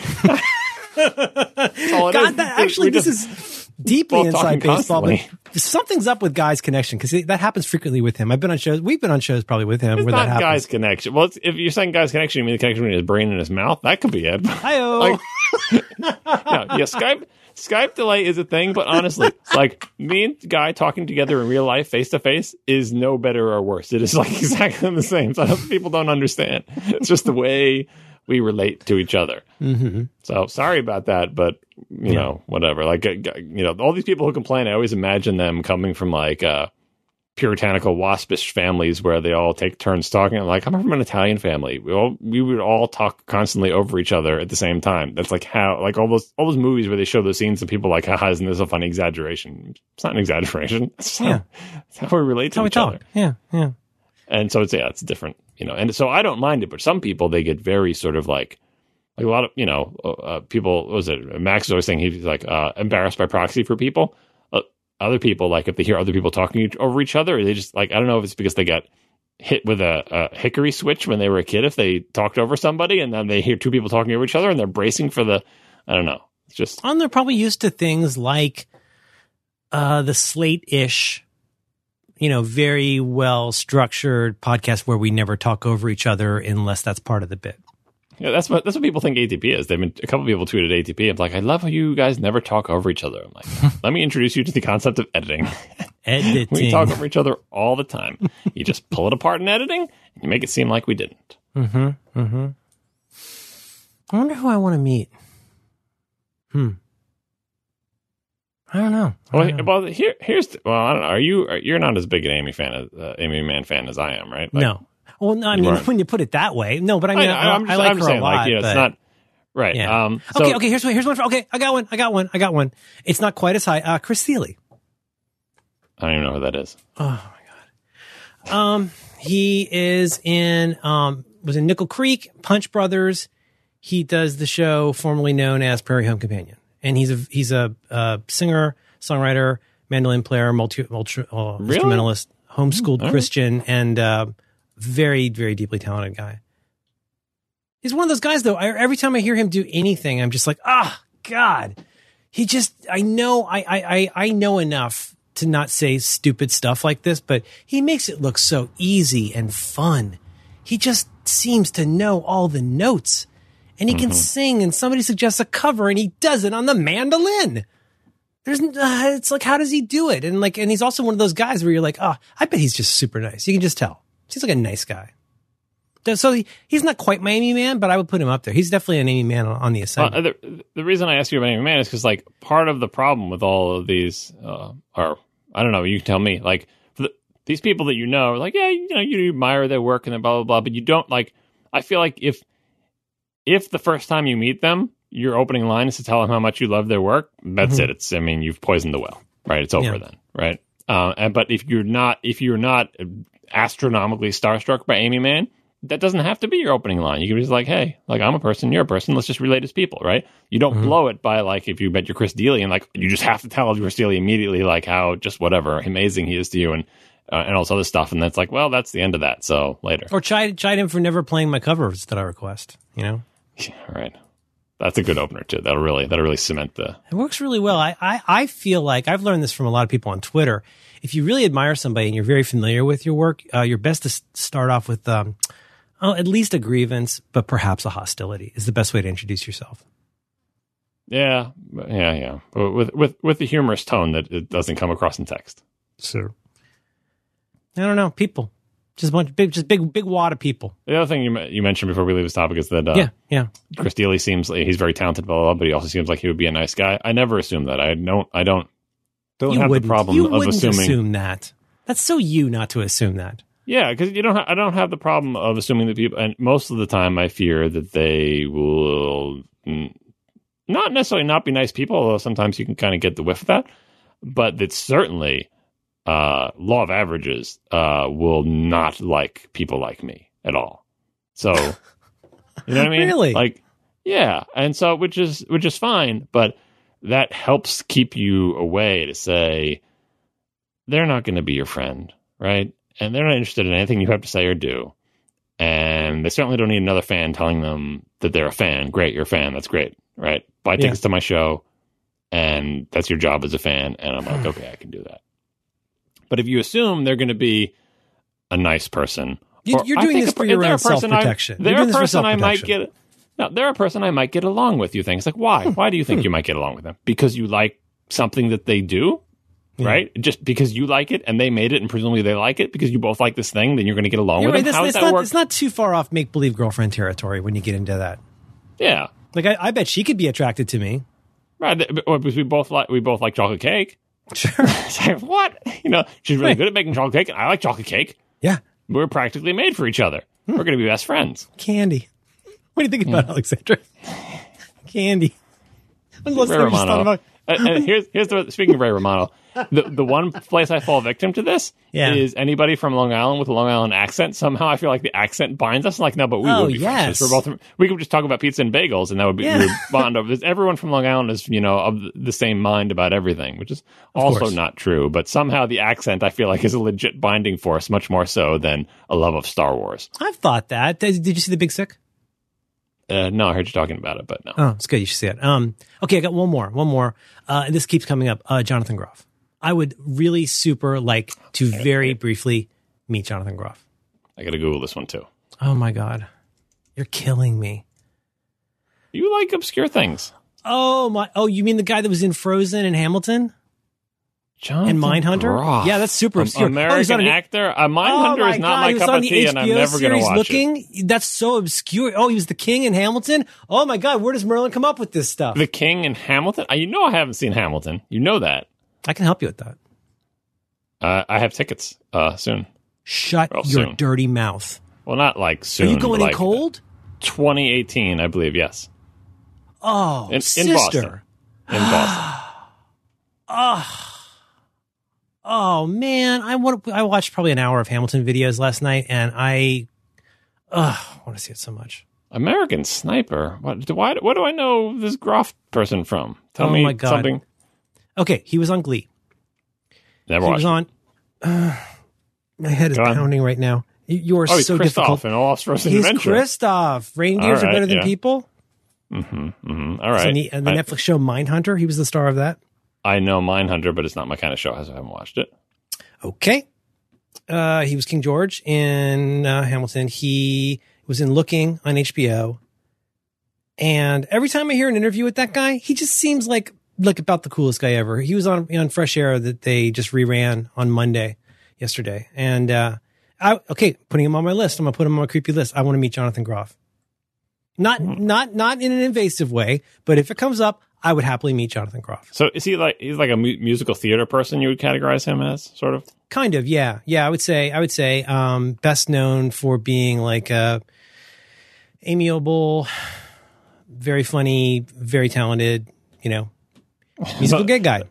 God, that, actually, this is deeply inside baseball, but something's up with Guy's connection because that happens frequently with him. I've been on shows. We've been on shows probably with him It's where not that happens. guy's connection. Well, if you're saying guy's connection, you mean the connection between his brain and his mouth? That could be it. Hi-oh. like, yeah, yeah, Skype Skype delay is a thing, but honestly, like me and Guy talking together in real life, face to face, is no better or worse. It is like exactly the same. So people don't understand. It's just the way we relate to each other. Mhm. So sorry about that, but you know, whatever. Like, uh, you know, all these people who complain, I always imagine them coming from like uh, puritanical waspish families where they all take turns talking. Like, I'm from an Italian family. We all we would all talk constantly over each other at the same time. That's like how like all those all those movies where they show those scenes and people like, haha, isn't this a funny exaggeration? It's not an exaggeration. It's how, Yeah. it's how we relate That's to how we each other. talk. Yeah, yeah. And so it's yeah, it's different, you know. And so I don't mind it, but some people they get very sort of like like a lot of you know uh, people. What was it Max was always saying he's like uh, embarrassed by proxy for people. Other people like if they hear other people talking over each other, they just like I don't know if it's because they got hit with a, a hickory switch when they were a kid. If they talked over somebody and then they hear two people talking over each other and they're bracing for the I don't know. It's just And they're probably used to things like uh, the slate-ish, you know, very well structured podcast where we never talk over each other unless that's part of the bit. Yeah, that's what that's what people think ATP is. They've been a couple people tweeted ATP. I'm like, I love how you guys never talk over each other. I'm like, let me introduce you to the concept of editing. Editing. we talk over each other all the time. You just pull it apart in editing, and you make it seem like we didn't. Mm-hmm. Mm-hmm. I wonder who I want to meet. Hmm. I don't know. I Well, don't know. well, here, here's the- well, I don't know. Are you? Are, you're not as big an Aimee fan, as, uh, Aimee Mann fan as I am, right? Like, no. Well, no, I mean, weren't. when you put it that way, no, but I mean, I, am I like I'm her saying, a lot. like, know, but- it's not right. Yeah. Um, so, okay, okay. Here's one. Here's one. For, okay, I got one. I got one. I got one. It's not quite as high. Uh, Chris Thile. I don't even know who that is. Oh my god. Um, he is in um was in Nickel Creek, Punch Brothers. He does the show formerly known as Prairie Home Companion, and he's a he's a, uh singer, songwriter, mandolin player, multi, multi uh, Really? instrumentalist, homeschooled right. Christian, and uh, very very deeply talented guy. He's one of those guys though. I, every time I hear him do anything, I'm just like, ah, God. He just, I know, I, I, I, I know enough to not say stupid stuff like this, but he makes it look so easy and fun. He just seems to know all the notes. and he can sing and somebody suggests a cover and he does it on the mandolin. There's, uh, it's like, how does he do it? And like, and he's also one of those guys where you're like, oh, I bet he's just super nice. You can just tell. He's like a nice guy. So he, he's not quite my Aimee Mann, but I would put him up there. He's definitely an Aimee Mann on, on the Well, the, the reason I ask you about Aimee Mann is because, like, part of the problem with all of these, uh, or I don't know, you can tell me, like, the, these people that you know, like, yeah, you know, you admire their work and then blah blah blah, but you don't like. I feel like if if the first time you meet them, your opening line is to tell them how much you love their work, that's Mhm. it. It's, I mean, you've poisoned the well, right? It's over Yeah. then, right? Uh, and but if you're not, if you're not astronomically starstruck by Aimee Mann, that doesn't have to be your opening line. You can be just like, hey, like I'm a person, you're a person. Let's just relate as people, right? You don't Mhm. blow it by like if you met your Chris Thile and like you just have to tell Chris Thile immediately like how just whatever amazing he is to you and uh, and all this other stuff. And that's like, well, that's the end of that. So later, or chide, chide him for never playing my covers that I request, you know? right? That's a good opener too. That'll really that'll really cement the. It works really well. I, I, I feel like I've learned this from a lot of people on Twitter. If you really admire somebody and you're very familiar with your work, uh, you're best to start off with, um, oh, at least a grievance, but perhaps a hostility is the best way to introduce yourself. Yeah, yeah, yeah. With with with the humorous tone that it doesn't come across in text. So I don't know, people, just a bunch of big, just big, big wad of people. The other thing you you mentioned before we leave this topic is that uh, yeah, yeah. Chris Thile seems like he's very talented, blah, blah, blah, but he also seems like he would be a nice guy. I never assume that. I don't. I don't. Don't you have wouldn't, problem you of wouldn't assuming. assume that. That's so you not to assume that. Yeah, because you don't. Ha- I don't have the problem of assuming that people. And most of the time, I fear that they will not necessarily not be nice people. Although sometimes you can kind of get the whiff of that. But that certainly, uh, law of averages uh, will not like people like me at all. So, you know what I mean? Really? Like, yeah, and so which is which is fine, but that helps keep you away to say they're not going to be your friend, right? And they're not interested in anything you have to say or do. And they certainly don't need another fan telling them that they're a fan. Great, you're a fan. That's great, right? Buy tickets to my show, and that's your job as a fan. And I'm like, okay, I can do that. But if you assume they're going to be a nice person, You, you're doing this for your own self protection. They're a person I might get. No, they're a person I might get along with. You think it's like why? Hmm. Why do you think hmm. you might get along with them? Because you like something that they do, Yeah. right? Just because you like it and they made it, and presumably they like it because you both like this thing, then you're going to get along You're with right. them. That's, How does it's, that not, work? it's not too far off make believe girlfriend territory when you get into that. yeah, Like I, I bet she could be attracted to me. right. Because we both like we both like chocolate cake. Sure. Like, what? You know, she's really Right. good at making chocolate cake, and I like chocolate cake. yeah. We're practically made for each other. Hmm. We're going to be best friends. Candy. What do you think about hmm. Alexandra? Candy. When's the last time you thought about uh, uh, and, and here's here's the speaking of Ray Romano. The the one place I fall victim to this Yeah. is anybody from Long Island with a Long Island accent. Somehow I feel like the accent binds us. Like no, but we Oh, would be friends. yes. We're both we could just talk about pizza and bagels, and that would be Yeah. we would bond over this. Everyone from Long Island is you know of the same mind about everything, which is also course. not true. But somehow the accent I feel like is a legit binding force, much more so than a love of Star Wars. I've thought that. Did you see the Big Sick? Uh, no, I heard you talking about it, but no. Oh, it's good. You should see it. Um, okay, I got one more. One more. Uh, this keeps coming up. Uh, Jonathan Groff. I would really super like to very briefly meet Jonathan Groff. I got to Google this one too. Oh my god, you're killing me. You like obscure things. Oh my. Oh, you mean the guy that was in Frozen and Hamilton Jonathan and Mindhunter? Groff. Yeah, that's super obscure. Oh, he's American on an- actor. A Mindhunter oh is not God, my cup of tea, and I'm HBO never going to watch it. looking. That's so obscure. Oh, he was the king in Hamilton. Oh my God, where does Merlin come up with this stuff? The King in Hamilton. Uh, You know I haven't seen Hamilton. You know that. I can help you with that. Uh, I have tickets uh, soon. Shut Well, your soon. dirty mouth. Well, not like soon. Are you going but in cold? 2018, I believe. Yes, Oh, in, in sister. Boston. In Boston. Oh man, I want. I watched probably an hour of Hamilton videos last night, and I, ugh, want to see it so much. American Sniper. What? do- Why? What do I know this Groff person from? Tell Oh me something. Okay, he was on Glee. Never He watched. was on. Uh, my head is Go on. pounding right now. You- are oh, he's so Kristoff difficult. in All Frozen He's Adventure. Kristoff. Reindeers All are better than yeah. people. hmm mm-hmm. All So right. the, and the I, Netflix show Mindhunter. He was the star of that. I know Mindhunter, but it's not my kind of show. so I haven't watched it. Okay. Uh, he was King George in uh, Hamilton. He was in Looking on HBO. And every time I hear an interview with that guy, he just seems like like about the coolest guy ever. He was on on Fresh Air that they just reran on Monday yesterday, and uh, I okay putting him on my list. I'm gonna put him on my creepy list. I want to meet Jonathan Groff. Not not not in an invasive way, but if it comes up, I would happily meet Jonathan Groff. So is he like he's like a mu- musical theater person? You would categorize him as sort of. Kind of, yeah, yeah. I would say, I would say, um, best known for being like a amiable, very funny, very talented, you know, musical gig guy.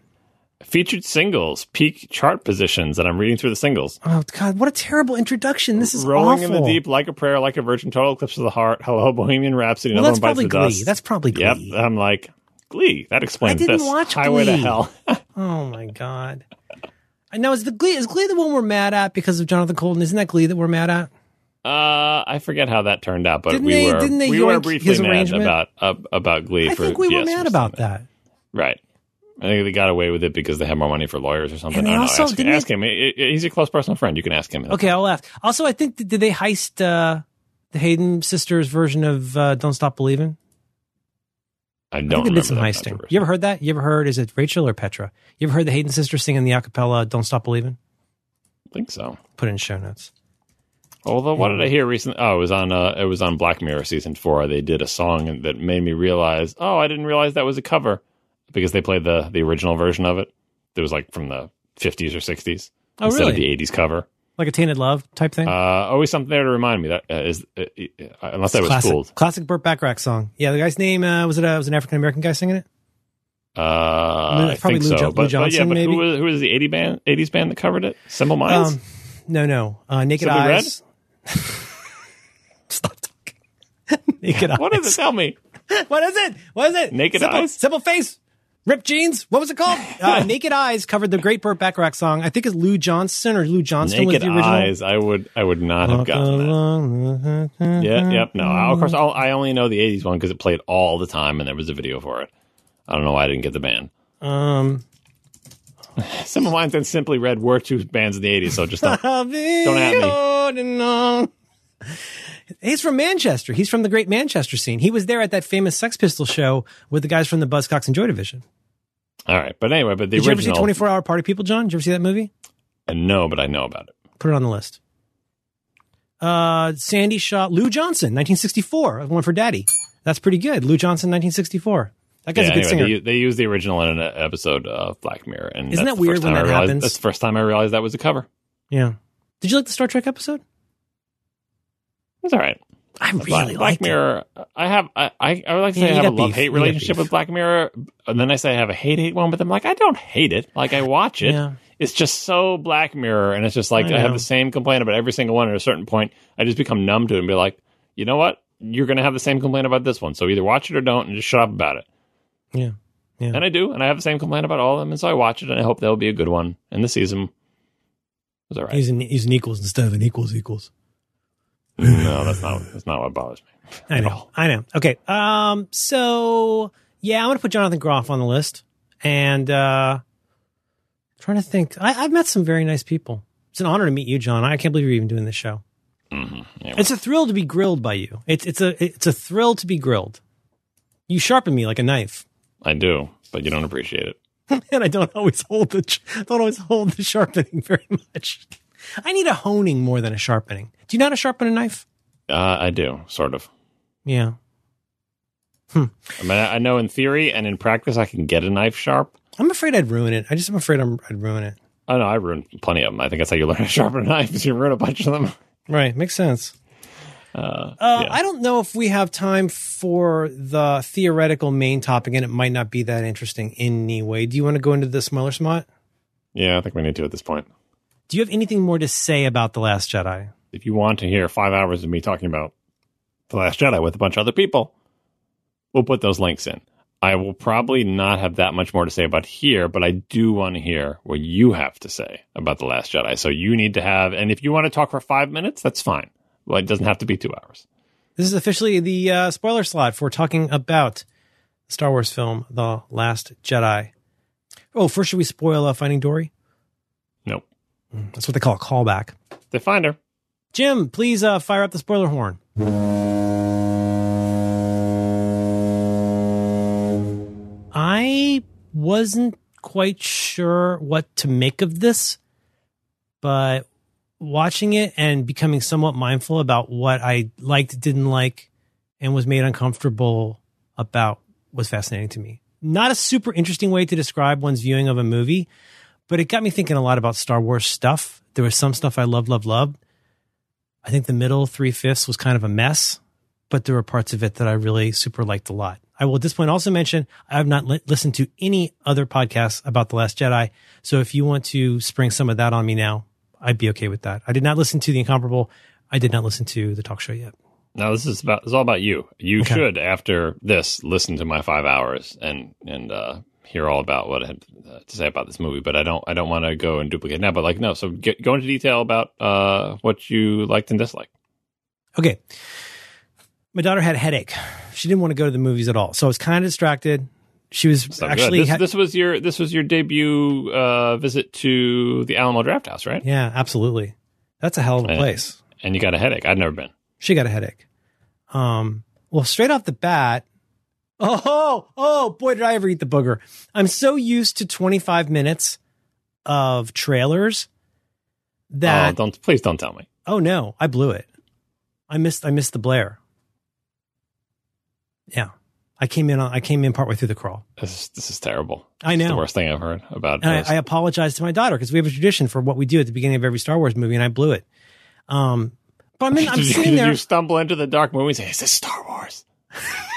Featured singles, peak chart positions, and I'm reading through the singles. Oh God, what a terrible introduction! This is Rolling awful. in the deep, like a prayer, like a virgin, total eclipse of the heart. Hello, Bohemian Rhapsody. Well, that's probably the Glee. dust. That's probably Glee. Yep. I'm like Glee. That explains this. I didn't this. watch Highway to Glee. Hell. Oh my God. I know is the Glee is Glee the one we're mad at because of Jonathan Coulton? Isn't that Glee that we're mad at? Uh, I forget how that turned out, but Didn't we they- were didn't they we were briefly mad about uh, about Glee. I for think we were yes, mad about that. Right. I think they got away with it because they had more money for lawyers or something. And I don't also- know. Ask, didn't ask him. He- he- He's a close personal friend. You can ask him. Okay, I'll ask. Also, I think did they heist uh, the Haden sisters version of uh, "Don't Stop Believing"? I I don't think they did some heisting. You ever heard that? You ever heard? Is it Rachel or Petra? You ever heard the Haden sisters singing the acapella "Don't Stop Believing"? I think so. Put in show notes. Although, what did I hear recently? Oh, it was on uh, it was on Black Mirror season four. They did a song that made me realize. Oh, I didn't realize that was a cover because they played the the original version of it. It was like from the fifties or sixties Oh, instead of really? the eighties cover. Like a tainted love type thing. Uh, always something there to remind me that uh, is uh, uh, unless I was classic, fooled. classic Burt Bacharach song. Yeah, the guy's name uh, was it? Uh, was an African American guy singing it? Uh, Lou- I probably think Lou so. Jo- Lou but, but yeah, but maybe? who was who was the eighty band eighties band that covered it? Simple Minds. Um, no, no. Uh, Naked Simply? Eyes. Stop talking. Naked Eyes. what does it tell me? What is it? What is it? Naked simple, Eyes? Simple face. Ripped jeans. What was it called? Uh, Naked Eyes covered the great Burt Bacharach song. I think it's Lou Johnson or Lou Johnston Naked was the original. Eyes. I would I would not have gotten that. Yeah, yep. No, I, of course, I'll, I only know the '80s one because it played all the time, and there was a video for it. I don't know why I didn't get the band. Um, of mine then Simply Red were two bands in the '80s, so just don't. don't at me. He's from Manchester. He's from the great Manchester scene. He was there at that famous Sex Pistol show with the guys from the Buzzcocks and Joy Division. all right, but anyway, but the Did you ever see 24 Hour Party People, John? Did you ever see that movie? Uh, no, but I know about it. Put it on the list. Uh, Sandy shot Lou Johnson, 1964. One for Daddy. That's pretty good. Lou Johnson, 1964. That guy's Yeah, a good anyway, singer. they, they used the original in an episode of Black Mirror, and Isn't that weird when that realized- happens? That's the first time I realized that was a cover. yeah. Did you like the Star Trek episode? It's all right. I Black, really Black it. Mirror. I have. I. I, I would like to Yeah, say I have a love hate relationship with Black Mirror, and then I say I have a hate hate one But I'm Like I don't hate it. Like I watch it. Yeah. It's just so Black Mirror, and it's just like I I, have the same complaint about every single one. At a certain point, I just become numb to it and be like, you know what? You're going to have the same complaint about this one. So either watch it or don't, and just shut up about it. Yeah. Yeah. And I do, and I have the same complaint about all of them, and so I watch it, and I hope there'll be a good one. And the season was all right. He's an, he's an equals instead of an equals equals. No, that's not. That's not what bothers me. I know. I know. Okay. Um, so yeah, I'm to put Jonathan Groff on the list and, uh, trying to think. I, I've met some very nice people. It's an honor to meet you, John. I can't believe you're even doing this show. hmm Yeah, It's a thrill to be grilled by you. It's, it's a, it's a thrill to be grilled. You sharpen me like a knife. I do, but you don't appreciate it. and I don't always hold the don't always hold the sharpening very much. I need a honing more than a sharpening. Do you know how to sharpen a knife? Uh, I do, sort of. Yeah. I mean, I know in theory and in practice I can get a knife sharp. I'm afraid I'd ruin it. I just am afraid I'm, I'd ruin it. Oh no, I ruined plenty of them. I think that's how you learn to sharpen a knife. Is you ruin a bunch of them. Right. Makes sense. Uh, Uh, yeah. I don't know if we have time for the theoretical main topic, and it might not be that interesting anyway. Do you want to go into the smaller smart? yeah, I think we need to at this point. Do you have anything more to say about The Last Jedi? If you want to hear five hours of me talking about the Last Jedi with a bunch of other people, we'll put those links in. I will probably not have that much more to say about here, but I do want to hear what you have to say about the Last Jedi. So you need to have, and if you want to talk for five minutes, that's fine. Well, it doesn't have to be two hours. This is officially the uh, spoiler slot for talking about the Star Wars film, The Last Jedi. Oh, first, should we spoil uh, Finding Dory? Nope. That's what they call a callback. They find her. Jim, please uh, fire up the spoiler horn. I wasn't quite sure what to make of this, but watching it and becoming somewhat mindful about what I liked, didn't like, and was made uncomfortable about was fascinating to me. Not a super interesting way to describe one's viewing of a movie, but it got me thinking a lot about Star Wars stuff. There was some stuff I loved, loved, loved, I think the middle three fifths was kind of a mess, but there were parts of it that I really super liked a lot. I will at this point also mention I have not li- listened to any other podcasts about The Last Jedi. So if you want to spring some of that on me now, I'd be okay with that. I did not listen to The Incomparable. I did not listen to the talk show yet. No, this is about. It's all about you. You Okay. should, after this, listen to my five hours and and uh, hear all about what I had to say about this movie. But I don't. I don't want to go and duplicate now. But like, no. So get, go into detail about uh, what you liked and disliked. Okay. My daughter had a headache. She didn't want to go to the movies at all. So I was kind of distracted. She was So actually. This, had- this was your this was your debut uh, visit to the Alamo Drafthouse, right? yeah, absolutely. That's a hell of a Yeah. place. And you got a headache. I'd never been. She got a headache. Um, well, straight off the bat, oh, oh boy, did I ever eat the booger. I'm so used to 25 minutes of trailers oh, that, don't please don't tell me. oh no, I blew it. I missed, I missed the blare. Yeah. I came in on, I came in partway through the crawl. This is this is terrible. I know. It's the worst thing I've heard about. And. I, I apologize to my daughter because we have a tradition for what we do at the beginning of every Star Wars movie, and I blew it. Um, but I'm, in, I'm sitting there. you stumble into the dark movie and say, "Is this Star Wars?"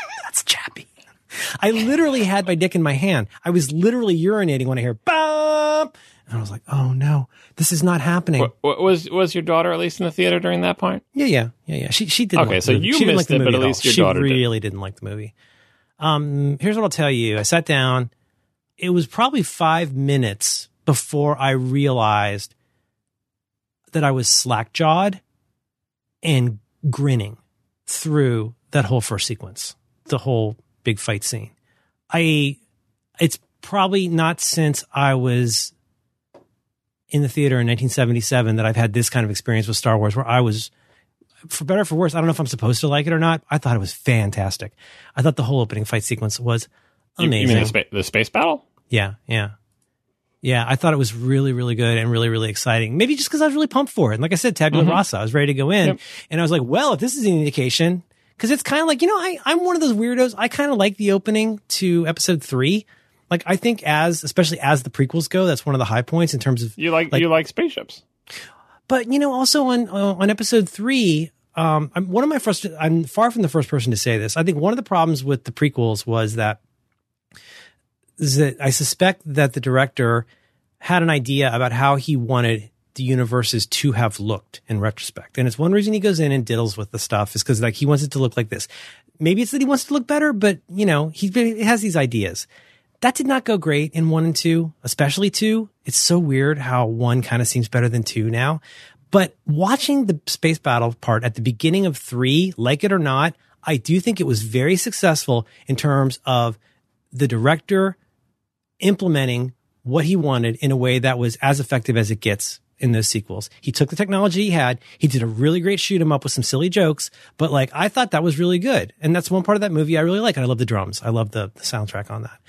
I literally had my dick in my hand. I was literally urinating when I hear bump, and I was like, "Oh no, this is not happening." Wa- wa- was was your daughter at least in the theater during that point? Yeah, yeah, yeah, yeah. She she did. Okay, so you she missed like the it, but at least your she daughter really did. not like the movie. Um, here's what I'll tell you. I sat down. It was probably five minutes before I realized that I was slack jawed and grinning through that whole first sequence, the whole big fight scene. I, it's probably not since I was in the theater in 1977 that I've had this kind of experience with Star Wars where I was, for better or for worse, I don't know if I'm supposed to like it or not. I thought it was fantastic. I thought the whole opening fight sequence was amazing. you mean the, spa- the space battle? Yeah, yeah. Yeah, I thought it was really, really good and really, really exciting. Maybe just because I was really pumped for it. And like I said, Tabula mm-hmm. Rasa, I was ready to go in. Yep. And I was like, well, if this is an indication, because it's kind of like, you know, I, I'm one of those weirdos. I kind of like the opening to episode three. Like, I think as, especially as the prequels go, that's one of the high points in terms of You like, Like- you like spaceships? but you know, also on uh, on episode three, um, I'm one of my first. I'm far from the first person to say this. I think one of the problems with the prequels was that is that I suspect that the director had an idea about how he wanted the universes to have looked in retrospect, and it's one reason he goes in and diddles with the stuff is because like he wants it to look like this. Maybe it's that he wants to look better, but you know he has these ideas. That did not go great in one and two, especially two. It's so weird how one kind of seems better than two now. But watching the space battle part at the beginning of three, like it or not, I do think it was very successful in terms of the director implementing what he wanted in a way that was as effective as it gets in those sequels. He took the technology he had, he did a really great shoot 'em up with some silly jokes, but like I thought that was really good. And that's one part of that movie I really like. And I love the drums. I love the, the soundtrack on that.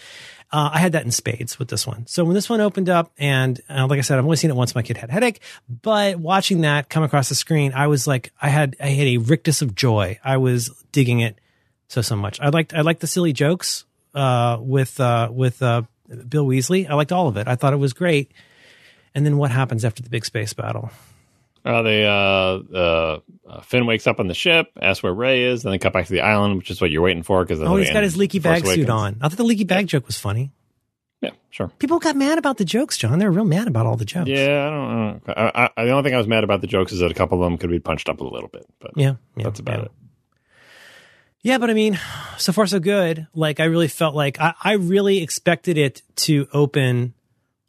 Uh, I had that in spades with this one. So when this one opened up, and uh, like I said, I've only seen it once. My kid had headache, but watching that come across the screen, I was like, I had, I had a rictus of joy. I was digging it so so much. I liked, I liked the silly jokes uh, with uh, with uh, Bill Weasley. I liked all of it. I thought it was great. And then what happens after the big space battle? Uh, they uh, uh, uh, Finn wakes up on the ship, asks where Rey is, then they cut back to the island, which is what you're waiting for because Oh, he's got his leaky bag suit on. I thought the leaky bag joke was funny. Yeah, sure. People got mad about the jokes, John. They were real mad about all the jokes. Yeah, I don't, I don't I, I, the only thing I was mad about the jokes is that a couple of them could be punched up a little bit, but Yeah, yeah, that's about yeah. it. Yeah, but I mean, so far so good. Like I really felt like I, I really expected it to open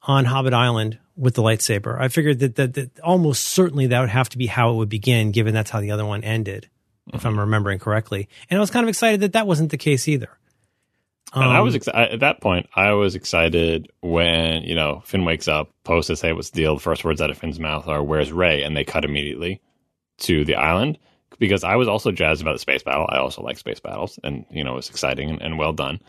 on Hobbit Island with the lightsaber. I figured that, that that almost certainly that would have to be how it would begin, given that's how the other one ended, if I'm remembering correctly. And I was kind of excited that that wasn't the case either. And I Um, was ex- I, at that point. I was excited when you know Finn wakes up, Post to say what's the deal. The first words out of Finn's mouth are "Where's Rey?" and they cut immediately to the island because I was also jazzed about the space battle. I also like space battles, and you know it was exciting and, and well done.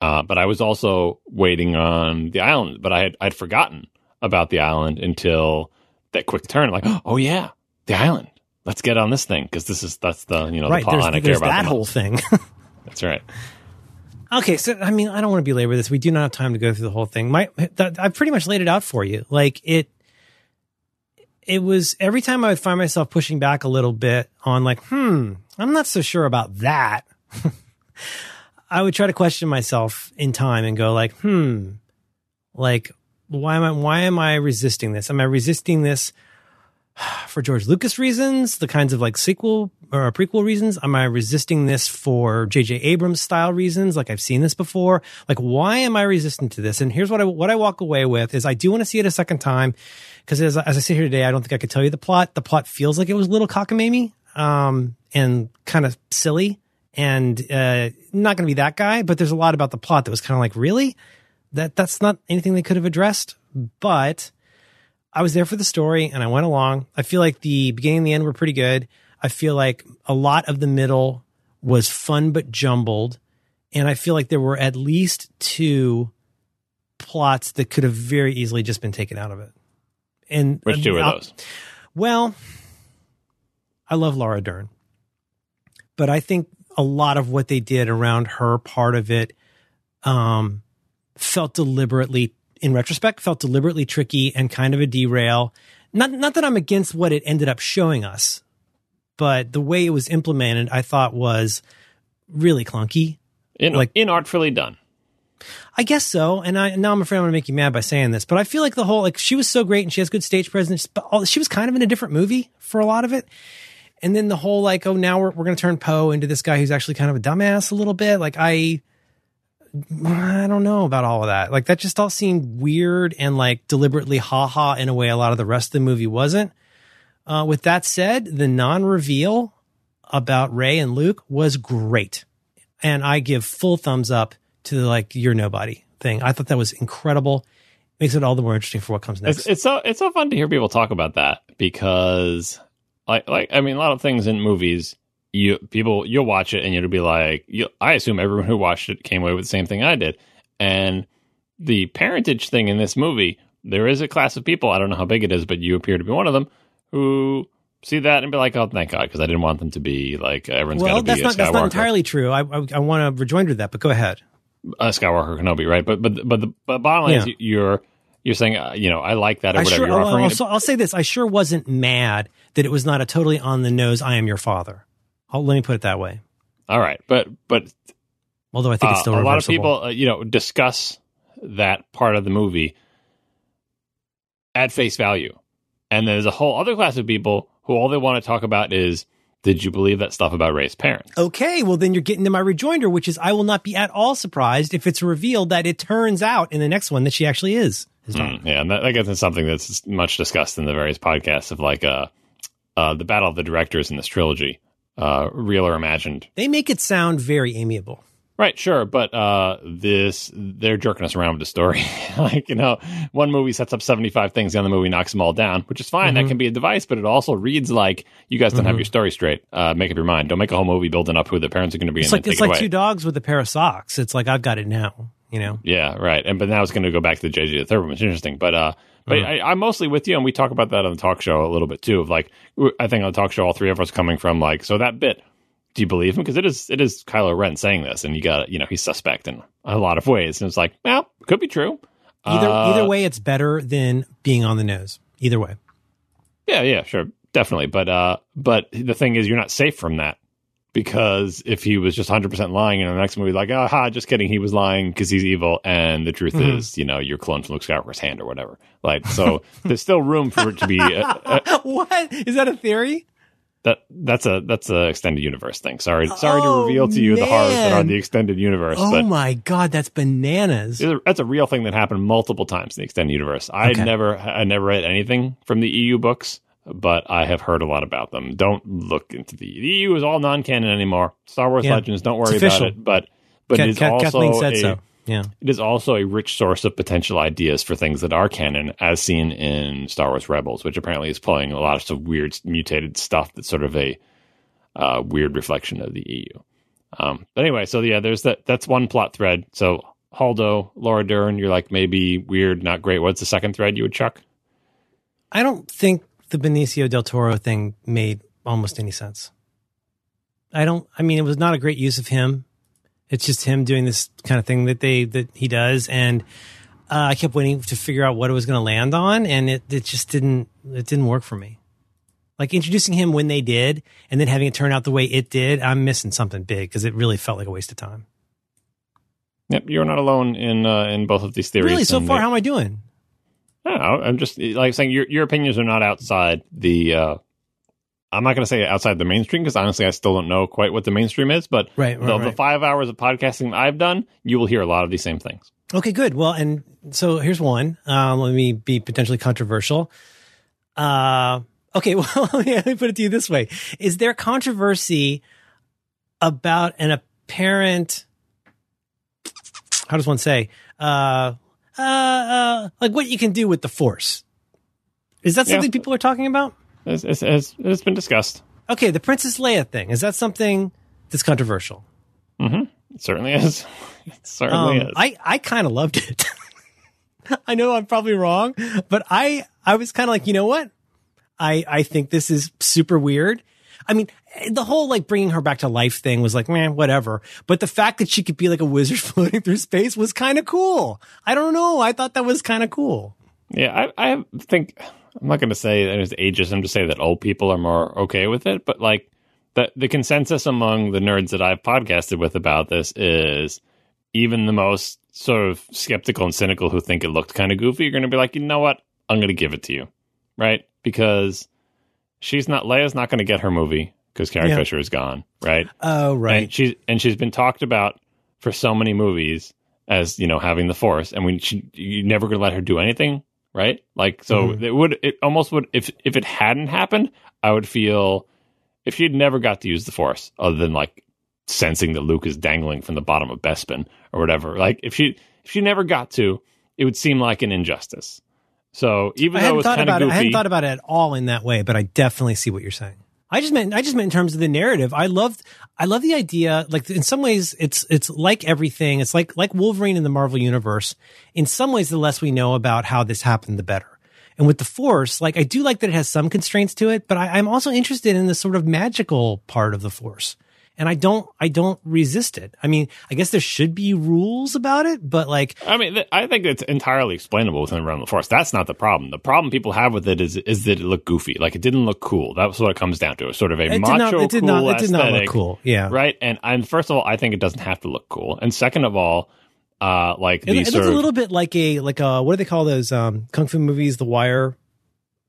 Uh, but I was also waiting on the island, but I had I'd forgotten about the island until that quick turn. Like, oh yeah, the island. Let's get on this thing because this is that's the you know right. the plot line I care about. that whole thing. That's right. okay, so I mean, I don't want to belabor this. We do not have time to go through the whole thing. My, that, I pretty much laid it out for you. Like it, it was every time I would find myself pushing back a little bit on like, hmm, I'm not so sure about that. I would try to question myself in time and go like, hmm, like why am I why am I resisting this? Am I resisting this for George Lucas reasons, the kinds of like sequel or prequel reasons? Am I resisting this for J.J. Abrams style reasons? Like I've seen this before. Like why am I resistant to this? And here's what I what I walk away with is I do want to see it a second time because as, as I sit here today, I don't think I could tell you the plot. The plot feels like it was a little cockamamie um, and kind of silly and uh, not going to be that guy. But there's a lot about the plot that was kind of like really that that's not anything they could have addressed, but. I was there for the story and I went along. I feel like the beginning and the end were pretty good. I feel like a lot of the middle was fun but jumbled. And I feel like there were at least two plots that could have very easily just been taken out of it. And Which two are those? Well, I love Laura Dern, but I think a lot of what they did around her part of it um, felt deliberately in retrospect felt deliberately tricky and kind of a derail. Not not that I'm against what it ended up showing us, but the way it was implemented, I thought was really clunky. In, like- inartfully done. I guess so. And I now I'm afraid I'm going to make you mad by saying this, but I feel like the whole like she was so great and she has good stage presence, but all, she was kind of in a different movie for a lot of it. And then the whole like, oh, now we're we're going to turn Poe into this guy who's actually kind of a dumbass a little bit. Like I, I don't know about all of that. Like that just all seemed weird and like deliberately ha ha in a way a lot of the rest of the movie wasn't. Uh, with that said, the non reveal about Rey and Luke was great. And I give full thumbs up to the like, you're nobody thing. I thought that was incredible. Makes it all the more interesting for what comes next. It's, it's so it's so fun to hear people talk about that because like like I mean a lot of things in movies you people you'll watch it and you'll be like you, I assume everyone who watched it came away with the same thing I did and the parentage thing in this movie there is a class of people I don't know how big it is but you appear to be one of them who see that and be like oh thank God because I didn't want them to be like everyone's got to be that's a not, that's not entirely true. I, I, I want to rejoinder that, but go ahead. a Skywalker Kenobi right but but but the but bottom line is you're you're saying uh, you know I like that or I whatever sure, you're I'll, offering I'll, I'll say this. I sure wasn't mad that it was not a totally on the nose, I am your father. I'll, let me put it that way. all right but but Although I think it's Uh, still a lot of people, uh, you know, discuss that part of the movie at face value, and there's a whole other class of people who all they want to talk about is, did you believe that stuff about Rey's parents? Okay, well then you're getting to my rejoinder, which is I will not be at all surprised if it's revealed that it turns out in the next one that she actually is. Mm, yeah, and that, that gets into something that's much discussed in the various podcasts of like uh, uh, the battle of the directors in this trilogy, uh, real or imagined. They make it sound very amiable. Right, sure, but uh, this they're jerking us around with the story. like you know, one movie sets up seventy five things, the other movie knocks them all down, which is fine. Mm-hmm. That can be a device, but it also reads like you guys don't have your story straight. Uh, make up your mind. Don't make a whole movie building up who the parents are going to be It's like it's it like away. two dogs with a pair of socks. It's like I've got it now. You know. yeah, right. And but now it's going to go back to the JJ the third one, which is interesting. But uh, but I, I'm mostly with you, and we talk about that on the talk show a little bit too. Of like, I think on the talk show, all three of us coming from like, so that bit. Do you believe him? Because it is it is Kylo Ren saying this, and you got you know he's suspect in a lot of ways, and it's like, well, could be true. Either Uh, either way, it's better than being on the nose. Either way. Yeah, yeah, sure, definitely. But uh, but the thing is, you're not safe from that because if he was just 100 percent lying in the next movie, like, aha, just kidding, he was lying because he's evil, and the truth Mhm. is, you know, you're cloned from Luke Skywalker's hand or whatever. Like, so there's still room for it to be uh, uh, what is that a theory? that. That's a that's a extended universe thing. Sorry, sorry Oh, to reveal to you the horrors that are the extended universe, Oh my god, that's bananas. A- That's a real thing that happened multiple times in the extended universe. I Okay. never, I never read anything from the EU books, but I have heard a lot about them. Don't look into the, the EU is all non-canon anymore. Star Wars Yeah. Legends, don't worry about it. But but Ka- it is Ka- also Kathleen said a, so. Yeah. it is also a rich source of potential ideas for things that are canon, as seen in Star Wars Rebels, which apparently is playing a lot of weird mutated stuff that's sort of a uh, weird reflection of the EU. Um, but anyway, so yeah, there's that. That's one plot thread. So Haldo, Laura Dern, you're like maybe weird, not great. What's the second thread you would chuck? I don't think the Benicio del Toro thing made almost any sense. I don't. I mean, it was not a great use of him. It's just him doing this kind of thing that they that he does, and uh, I kept waiting to figure out what it was going to land on, and it it just didn't it didn't work for me. Like introducing him when they did, and then having it turn out the way it did, I'm missing something big because it really felt like a waste of time. Yep, you're not alone in uh, in both of these theories. Really, so far, they- how am I doing? I. I'm just like saying your your opinions are not outside the. Uh, I'm not going to say outside the mainstream because honestly, I still don't know quite what the mainstream is. But Right, right, the, the five hours of podcasting I've done, you will hear a lot of these same things. Okay, good. Well, and so here's one. Um, let me be potentially controversial. Uh, okay, well, let me, let me put it to you this way: Is there controversy about an apparent? How does one say? Uh, uh, uh, like what you can do with the force? Is that Yeah. something people are talking about? It's, it's, it's, it's been discussed. Okay, the Princess Leia thing is that something that's controversial? Mm-hmm. It certainly is. It certainly Um, is. I, I kind of loved it. I know I'm probably wrong, but I, I was kind of like, you know what? I, I think this is super weird. I mean, the whole like bringing her back to life thing was like, man, whatever. But the fact that she could be like a wizard floating through space was kind of cool. I don't know. I thought that was kind of cool. Yeah, I, I think I'm not going to say that it's ageism to say that old people are more okay with it, but like the the consensus among the nerds that I've podcasted with about this is even the most sort of skeptical and cynical who think it looked kind of goofy are going to be like, you know what, I'm going to give it to you, right? Because she's not Leia's not going to get her movie because Carrie Yeah. Fisher is gone, right? Oh, right. and she's and she's been talked about for so many movies as you know having the force and when she you're never going to let her do anything right like so Mhm. it would it almost would if if it hadn't happened i would feel if she'd never got to use the force other than like sensing that luke is dangling from the bottom of bespin or whatever like if she if she never got to it would seem like an injustice so even I though it hadn't was kind of about it. I hadn't thought about it at all in that way, but I definitely see what you're saying. I just meant I just meant in terms of the narrative. I love I love the idea. Like in some ways, it's it's like everything. It's like like Wolverine in the Marvel universe. In some ways, the less we know about how this happened, the better. And with the Force, like I do like that it has some constraints to it, but I, I'm also interested in the sort of magical part of the Force. And I don't I don't resist it. I mean, I guess there should be rules about it, but like I mean, th- I think it's entirely explainable within the realm of the force. That's not the problem. The problem people have with it is is that it looked goofy. Like it didn't look cool. That's what it comes down to. It's sort of a it did macho, not it did not it did not look cool. Yeah. right? And and first of all, I think it doesn't have to look cool. And second of all, uh, like It, the it looks a little bit like a like a what do they call those um kung fu movies? The Wire,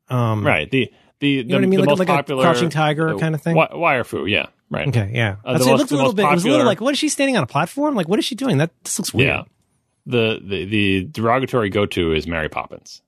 um, right the the You know what I mean? the Like, most like a popular Crouching Tiger uh, kind of thing. wi- wire fu, yeah, right. Okay, yeah. Uh, I'd it most- looked a little bit. It was a little like, what is she standing on a platform? Like, what is she doing? That this looks weird. Yeah. The, the the derogatory go to is Mary Poppins.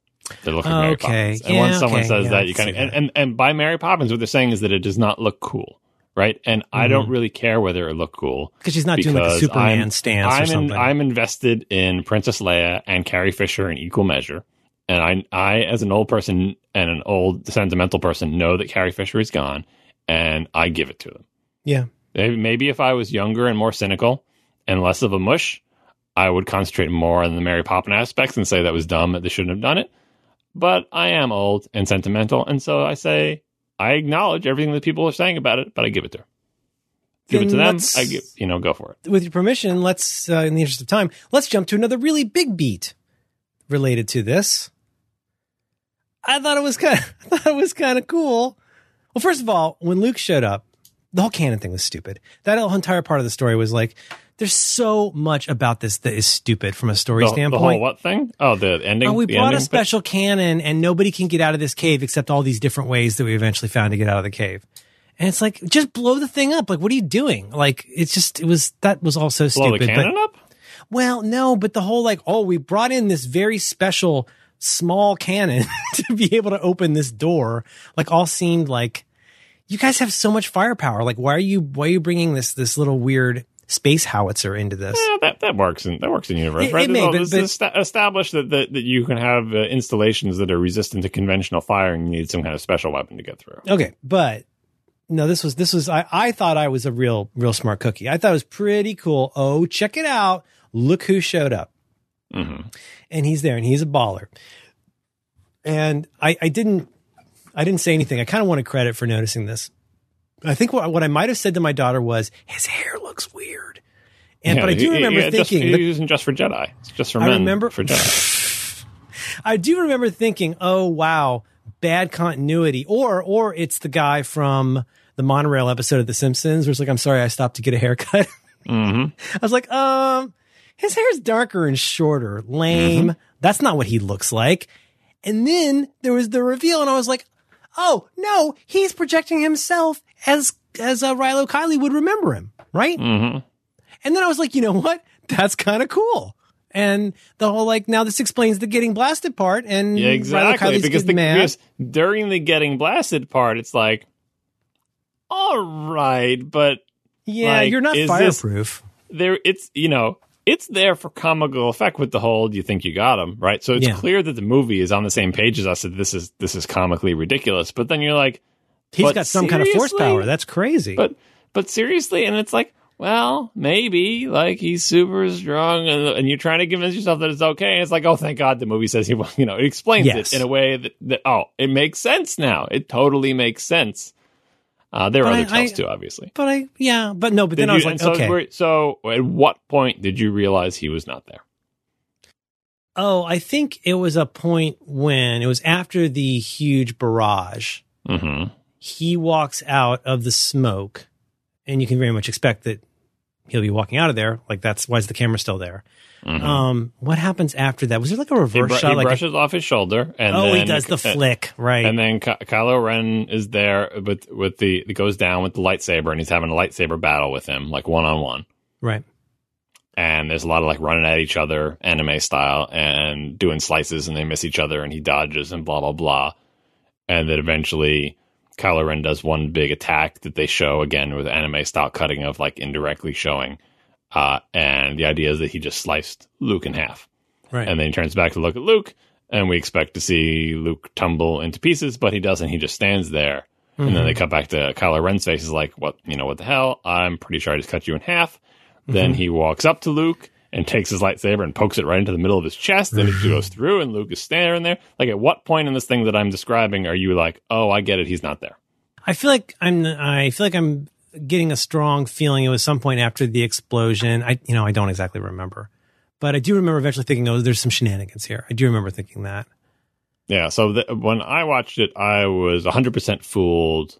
They look like Mary Okay. Poppins. And Yeah, once someone okay. says Yeah, that, you kind of and, and and by Mary Poppins, what they're saying is that it does not look cool, right? And I don't Mm-hmm. really care whether it looked cool Because she's not doing like a Superman I'm, stance I'm or something. In, I'm invested in Princess Leia and Carrie Fisher in equal measure. And I, I, as an old person and an old sentimental person, know that Carrie Fisher is gone, and I give it to them. Yeah. Maybe, if I was younger and more cynical and less of a mush, I would concentrate more on the Mary Poppins aspects and say that was dumb that they shouldn't have done it. But I am old and sentimental, and so I say I acknowledge everything that people are saying about it, but I give it to her. Give it to them. I give, you know, go for it. With your permission, let's, uh, in the interest of time, let's jump to another really big beat related to this. I thought it was kind of, I thought it was kind of cool. Well, first of all, when Luke showed up, the whole cannon thing was stupid. That whole entire part of the story was like, there's so much about this that is stupid from a story The, the standpoint. whole what thing? Oh, the ending. Oh, we the brought a bit? special cannon and nobody can get out of this cave except all these different ways that we eventually found to get out of the cave. And it's like, just blow the thing up. Like, what are you doing? Like, it's just, it was, that was all so stupid. Blow stupid. the but- cannon up. well, no, but the whole like, oh, we brought in this very special small cannon to be able to open this door, like all seemed like you guys have so much firepower. Like, why are you, why are you bringing this, this little weird space howitzer into this? Yeah, that that works in that works in universe, It- right? it may, Well, but- but- esta- established that, that that you can have uh, installations that are resistant to conventional fire, and you need some kind of special weapon to get through. Okay, but no, this was this was I, I thought I was a real real smart cookie. I thought it was pretty cool. Oh, check it out! Look who showed up, hmm and he's there, and he's a baller. And I, I didn't I didn't say anything. I kind of wanted credit for noticing this. I think what what I might have said to my daughter was his hair looks weird, and but I do remember thinking just, it isn't just for Jedi. It's just for I men. remember- for Jedi. I do remember thinking, "Oh wow, bad continuity," or or it's the guy from the monorail episode of The Simpsons, where it's like, "I'm sorry, I stopped to get a haircut." hmm I was like, "Um, his hair's darker and shorter, lame. That's not what he looks like." And then there was the reveal, and I was like, "Oh no, he's projecting himself as as uh, Rilo Kiley would remember him, right?" hmm And then I was like, you know what? That's kind of cool. And the whole like now this explains the getting blasted part and Yeah, exactly. Because, the, mad. because during the getting blasted part, it's like, all right, but yeah, like, you're not is this- fireproof. there, it's you know, it's there for comical effect with the whole "you think you got him" right. So it's Yeah. clear that the movie is on the same page as us. That this is this is comically ridiculous. But then you're like, he's got some kind of force power. That's crazy. but but seriously, and it's like. Well, maybe like he's super strong, and, and you're trying to convince yourself that it's okay. And it's like, oh, thank God, the movie says he, will- you know, it explains Yes. it in a way that, that oh, it makes sense now. It totally makes sense. Uh, there are But other I- tells I- too, obviously. but I yeah, but no, but then Did I was like, so, okay. we're- so at what point did you realize he was not there? Oh, I think it was a point when it was after the huge barrage. hmm He walks out of the smoke, and you can very much expect that he'll be walking out of there. Like that's why is the camera still there? Mhm. Um, what happens after that? Was there like a reverse br- shot? he like a- brushes off his shoulder, and oh, he does the uh, flick, right? And then Ky- Kylo Ren is there with with the it goes down with the lightsaber, and he's having a lightsaber battle with him, like one on one. right. And there's a lot of like running at each other, anime style, and doing slices, and they miss each other, and he dodges, and blah blah blah. And then eventually, Kylo Ren does one big attack that they show again with anime style cutting of like indirectly showing. Uh, and the idea is that he just sliced Luke in half. Right. And then he turns back to look at Luke, and we expect to see Luke tumble into pieces, but he doesn't. He just stands there. And Mm-hmm. then they cut back to Kylo Ren's face. Is like, what, you know, what the hell? I'm pretty sure I just cut you in half. Mm-hmm. Then he walks up to Luke and takes his lightsaber and pokes it right into the middle of his chest, and it mm-hmm. goes through, and Luke is standing there. Like, at what point in this thing that I'm describing are you like, oh, I get it, he's not there? I feel like I'm. I feel like I'm getting a strong feeling. It was some point after the explosion. I, you know, I don't exactly remember, but I do remember eventually thinking, "Oh, there's some shenanigans here." I do remember thinking that. Yeah. So th- when I watched it, I was 100% fooled.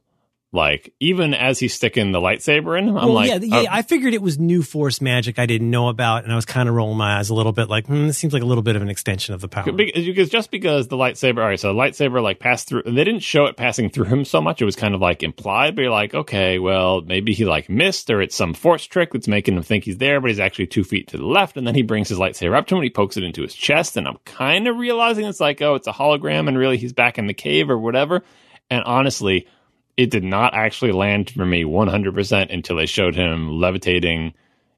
Like, even as he's sticking the lightsaber in, I'm well, like, yeah, yeah. oh, I figured it was new Force magic I didn't know about, and I was kind of rolling my eyes a little bit, like, hmm, this seems like a little bit of an extension of the power. Because, just because the lightsaber, all right, so the lightsaber like passed through, they didn't show it passing through him so much. It was kind of like implied, but you're like, okay, well, maybe he like missed or it's some force trick that's making him think he's there, but he's actually two feet to the left. And then he brings his lightsaber up to him and he pokes it into his chest. And I'm kind of realizing it's like, oh, it's a hologram and really he's back in the cave or whatever. And honestly, it did not actually land for me 100% until they showed him levitating,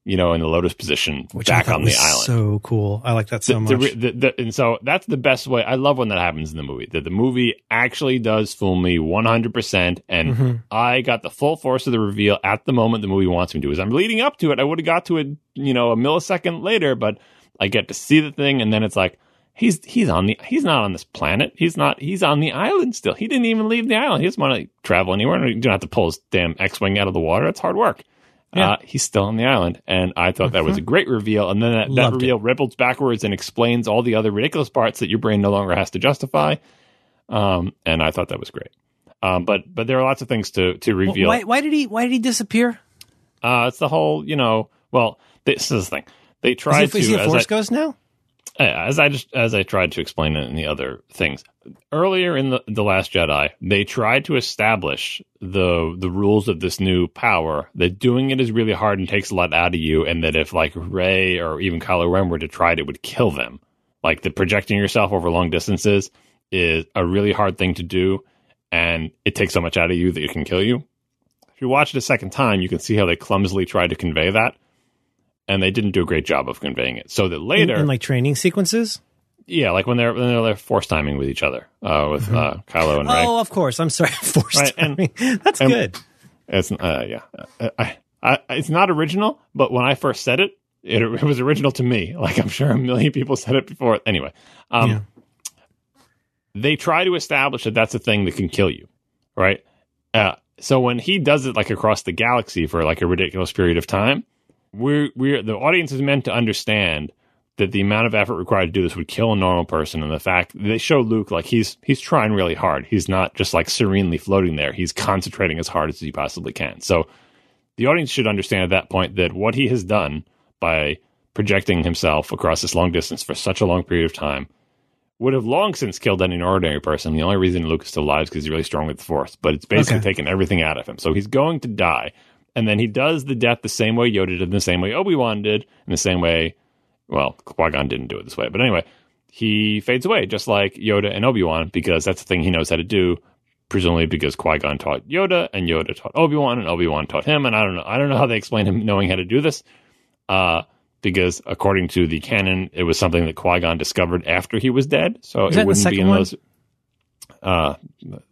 you know, in the lotus position which back on the was island So cool. I like that so the- much. the the- and so that's the best way. I love when that happens in the movie. That the movie actually does fool me 100%. And Mhm. I got the full force of the reveal at the moment the movie wants me to. As I'm leading up to it, I would have got to it, you know, a millisecond later, but I get to see the thing. And then it's like, he's, he's on the, he's not on this planet. He's not, he's on the island still. He didn't even leave the island. He doesn't want to travel anywhere. You don't have to pull his damn X-Wing out of the water. It's hard work. Yeah. Uh, he's still on the island, and I thought that was a great reveal. And then that, that Loved it. reveal ripples backwards and explains all the other ridiculous parts that your brain no longer has to justify. Um, and I thought that was great. Um, but but there are lots of things to to reveal. why, why did he? Why did he disappear? Uh, it's the whole you know. Well, this is the thing. They Is tried he, is he to a as Force I, ghost now? Uh, as I just as I tried to explain it in the other things earlier in the the Last Jedi, they tried to establish the the rules of this new power. That doing it is really hard and takes a lot out of you, and that if like Rey or even Kylo Ren were to try it, it would kill them. Like the projecting yourself over long distances is a really hard thing to do, and it takes so much out of you that it can kill you. If you watch it a second time, you can see how they clumsily tried to convey that. And they didn't do a great job of conveying it. So that later, in like training sequences? yeah, like when they're when they're, they're force timing with each other, uh, with uh, Kylo and Rey. Oh, of course. I'm sorry. Force Right, and- timing. That's and- good. It's uh, yeah, uh, I, I, it's not original, but when I first said it, it, it was original to me. Like I'm sure a million people said it before. Anyway, um, Yeah. they try to establish that that's a thing that can kill you, right? Uh, so when he does it like across the galaxy for like a ridiculous period of time, we're we're the audience is meant to understand that the amount of effort required to do this would kill a normal person, and the fact they show Luke like he's he's trying really hard. He's not just like serenely floating there. He's concentrating as hard as he possibly can. So the audience should understand at that point that what he has done by projecting himself across this long distance for such a long period of time would have long since killed any ordinary person. The only reason Luke is still alive is because he's really strong with the Force, but it's basically Okay. taken everything out of him. So he's going to die. And then he does the death the same way Yoda did, the same way Obi Wan did, in the same way, well, Qui Gon didn't do it this way. But anyway, he fades away, just like Yoda and Obi Wan, because that's the thing he knows how to do. Presumably because Qui Gon taught Yoda, and Yoda taught Obi Wan, and Obi Wan taught him. And I don't know, I don't know how they explain him knowing how to do this, uh, because according to the canon, it was something that Qui Gon discovered after he was dead. So Is that it the wouldn't be second in one? those. Uh,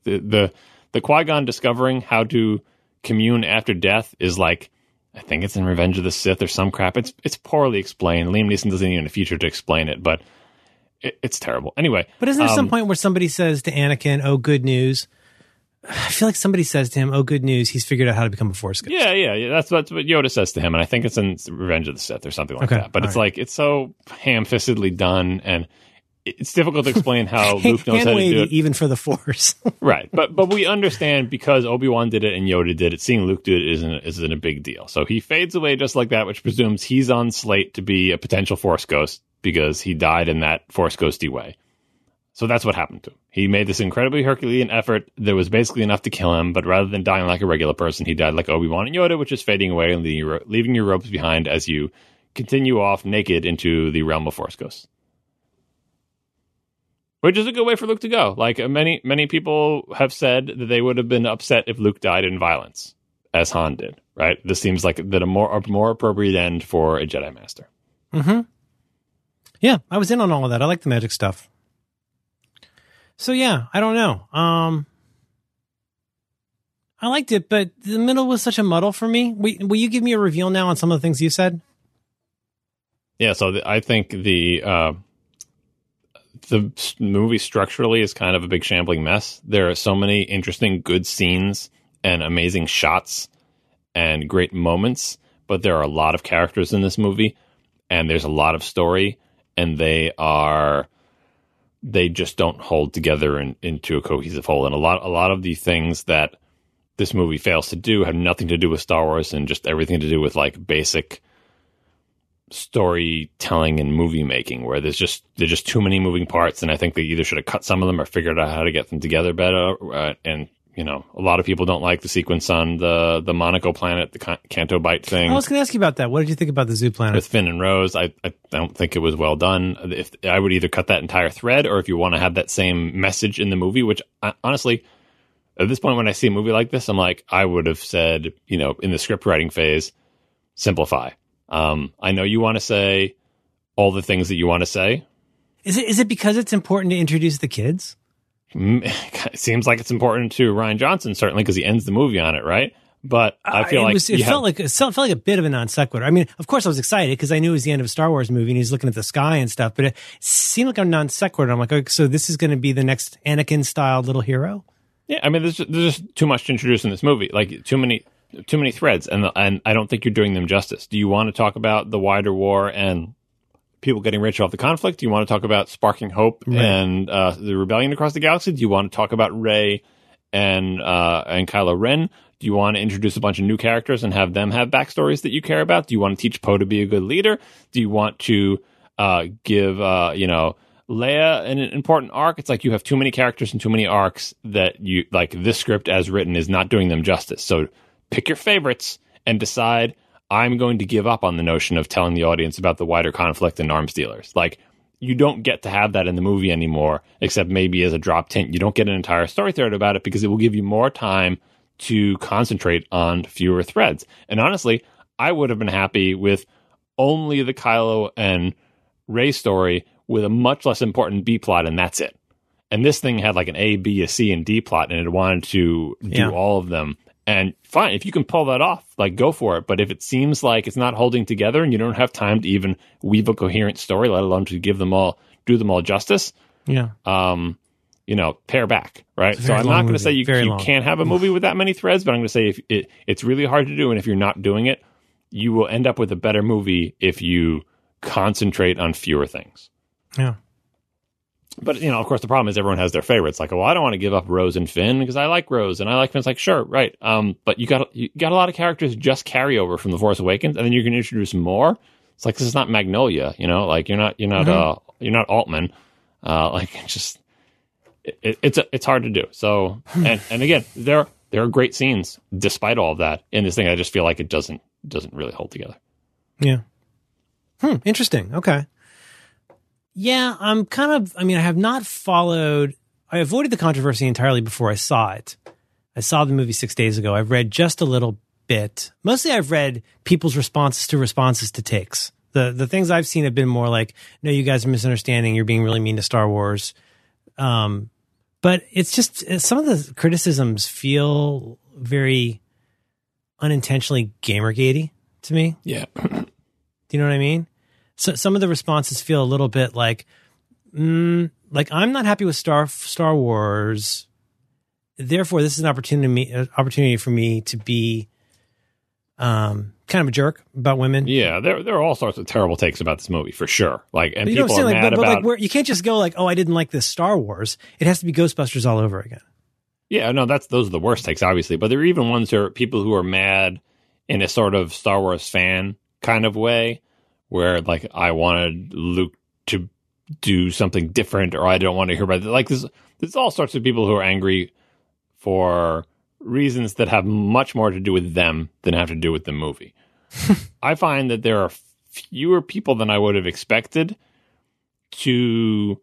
the the the Qui Gon discovering how to commune after death is like I think it's in Revenge of the Sith or some crap. It's it's poorly explained. Liam Neeson doesn't even a feature to explain it, but it, it's terrible. Anyway, But isn't there some um, point where somebody says to Anakin, "Oh, good news"? I feel like somebody says to him, "Oh, good news! He's figured out how to become a Force ghost." Yeah, yeah, yeah. That's, that's what Yoda says to him, and I think it's in Revenge of the Sith or something like Okay, that. But all it's like it's so ham-fistedly done, and it's difficult to explain how Luke knows how to do it. even for the Force. Right, but but we understand because Obi Wan did it and Yoda did it. Seeing Luke do it isn't isn't a big deal. So he fades away just like that, which presumes he's on slate to be a potential Force ghost because he died in that Force ghosty way. So that's what happened to him. He made this incredibly Herculean effort that was basically enough to kill him, but rather than dying like a regular person, he died like Obi Wan and Yoda, which is fading away and leaving your, leaving your ropes behind as you continue off naked into the realm of Force ghosts which is a good way for Luke to go. Like uh, many many people have said that they would have been upset if Luke died in violence, as Han did. Right? This seems like that a more a more appropriate end for a Jedi Master. Mm-hmm. Yeah, I was in on all of that. I like the magic stuff. So yeah, I don't know. Um, I liked it, but the middle was such a muddle for me. Will, will you give me a reveal now on some of the things you said? Yeah, so the, I think the uh, the movie structurally is kind of a big shambling mess. There are so many interesting, good scenes and amazing shots and great moments, but there are a lot of characters in this movie, and there's a lot of story, and they are they just don't hold together in, into a cohesive whole. And a lot a lot of the things that this movie fails to do have nothing to do with Star Wars and just everything to do with like basic storytelling and movie making where there's just there's just too many moving parts and I think they either should have cut some of them or figured out how to get them together better uh, and you know a lot of people don't like the sequence on the the Monaco planet the Canto Bight thing I was going to ask you about that. What did you think about the Zoo Planet? with Finn and Rose. I, I don't think it was well done. If I would either cut that entire thread, or if you want to have that same message in the movie, which I, honestly, at this point, when I see a movie like this, I'm like, I would have said, you know, in the script writing phase, simplify. Um, I know you want to say all the things that you want to say. Is it is it because it's important to introduce the kids? Mm, It seems like it's important to Rian Johnson, certainly because he ends the movie on it, right? But I feel Uh, it like was, it felt have- like it felt felt like a bit of a non sequitur. I mean, of course, I was excited because I knew it was the end of a Star Wars movie and he's looking at the sky and stuff. But it seemed like a non sequitur. I'm like, okay, so this is going to be the next Anakin style little hero. Yeah, I mean, there's just, there's just too much to introduce in this movie. Like too many too many threads, and and I don't think you're doing them justice. Do you want to talk about the wider war and people getting rich off the conflict? Do you want to talk about sparking hope and uh, the rebellion across the galaxy? Do you want to talk about Rey and uh, and Kylo Ren? Do you want to introduce a bunch of new characters and have them have backstories that you care about? Do you want to teach Poe to be a good leader? Do you want to uh, give uh, you know Leia an important arc? It's like you have too many characters and too many arcs that you like. This script as written is not doing them justice. So pick your favorites and decide. I'm going to give up on the notion of telling the audience about the wider conflict and arms dealers. Like you don't get to have that in the movie anymore, except maybe as a drop tint. You don't get an entire story thread about it because it will give you more time to concentrate on fewer threads. And honestly, I would have been happy with only the Kylo and Rey story with a much less important B plot, and that's it. And this thing had like an A, B, a C, and D plot, and it wanted to do Yeah. all of them. And fine, if you can pull that off, like go for it. But if it seems like it's not holding together and you don't have time to even weave a coherent story, let alone to give them all, do them all justice, Yeah. um, you know, pare back, right? So I'm not going to say you, you can't have a movie with that many threads, but I'm going to say if it, it's really hard to do, and if you're not doing it, you will end up with a better movie if you concentrate on fewer things. Yeah. But you know, of course, the problem is everyone has their favorites. Like, well, I don't want to give up Rose and Finn because I like Rose and I like Finn. It's like, sure, right. Um, but you got you got a lot of characters just carry over from the Force Awakens, and then you can introduce more. It's like this is not Magnolia, you know. Like you're not you're not uh you're not Altman. Uh, like it's just it, it's it's hard to do. So and and again, there there are great scenes despite all of that in this thing. I just feel like it doesn't doesn't really hold together. Yeah. Hmm. Interesting. Okay. Yeah, I'm kind of. I mean, I have not followed. I avoided the controversy entirely before I saw it. I saw the movie six days ago. I've read just a little bit. Mostly, I've read people's responses to responses to takes. The the things I've seen have been more like, "No, you guys are misunderstanding. You're being really mean to Star Wars." Um, but it's just uh, some of the criticisms feel very unintentionally gamergatey to me. Yeah, Do you know what I mean? So some of the responses feel a little bit like, mm, like I'm not happy with Star Star Wars. Therefore, this is an opportunity uh, opportunity for me to be, um, kind of a jerk about women. yeah. There there are all sorts of terrible takes about this movie for sure. Like, and you people are saying? mad but, but about. like, where, you can't just go like, "Oh, I didn't like this Star Wars." It has to be Ghostbusters all over again. Yeah, no, that's those are the worst takes, obviously. But there are even ones where people who are mad in a sort of Star Wars fan kind of way, where like I wanted Luke to do something different, or I don't want to hear about it. Like there's there's all sorts of people who are angry for reasons that have much more to do with them than have to do with the movie. I find that there are fewer people than I would have expected to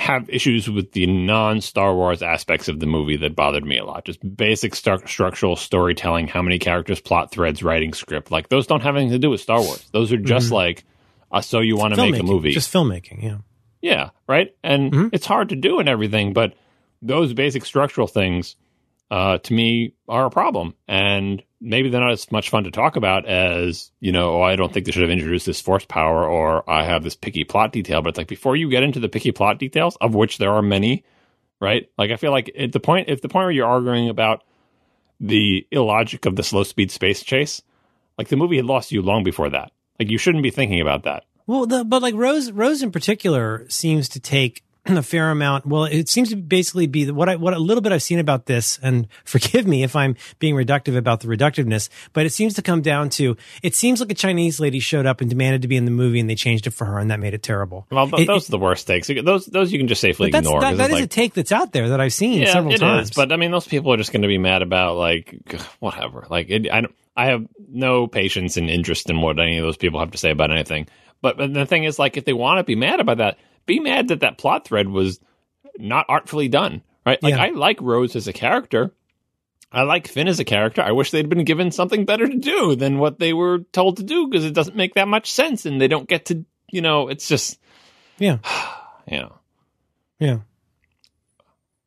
have issues with the non Star Wars aspects of the movie that bothered me a lot. Just basic stru- structural storytelling, how many characters, plot threads, writing script. Like those don't have anything to do with Star Wars. Those are just like, uh, so you want to make a movie. just filmmaking. Yeah, Yeah, right. And Mhm. it's hard to do and everything, but those basic structural things, uh, to me, are a problem. And maybe they're not as much fun to talk about as you know. Oh, I don't think they should have introduced this force power, or I have this picky plot detail. But it's like before you get into the picky plot details, of which there are many, right? Like I feel like at the point, if the point where you're arguing about the illogic of the slow speed space chase, like the movie had lost you long before that. Like you shouldn't be thinking about that. Well, the, but like Rose, Rose in particular seems to take a fair amount. Well, it seems to basically be what I, what a little bit I've seen about this, and forgive me if I'm being reductive about the reductiveness, but it seems to come down to it seems like a Chinese lady showed up and demanded to be in the movie, and they changed it for her, and that made it terrible. Well, th- It- those are the worst takes. Those those you can just safely ignore. that it's is a take that's out there that I've seen yeah, several it times. is. But I mean, those people are just going to be mad about like whatever. Like it, I don't, I have no patience and interest in what any of those people have to say about anything. But, but the thing is, like, if they want to be mad about that, be mad that that plot thread was not artfully done, right? Like, Yeah. I like Rose as a character. I like Finn as a character. I wish they'd been given something better to do than what they were told to do because it doesn't make that much sense, and they don't get to, you know, it's just, yeah, you know. yeah.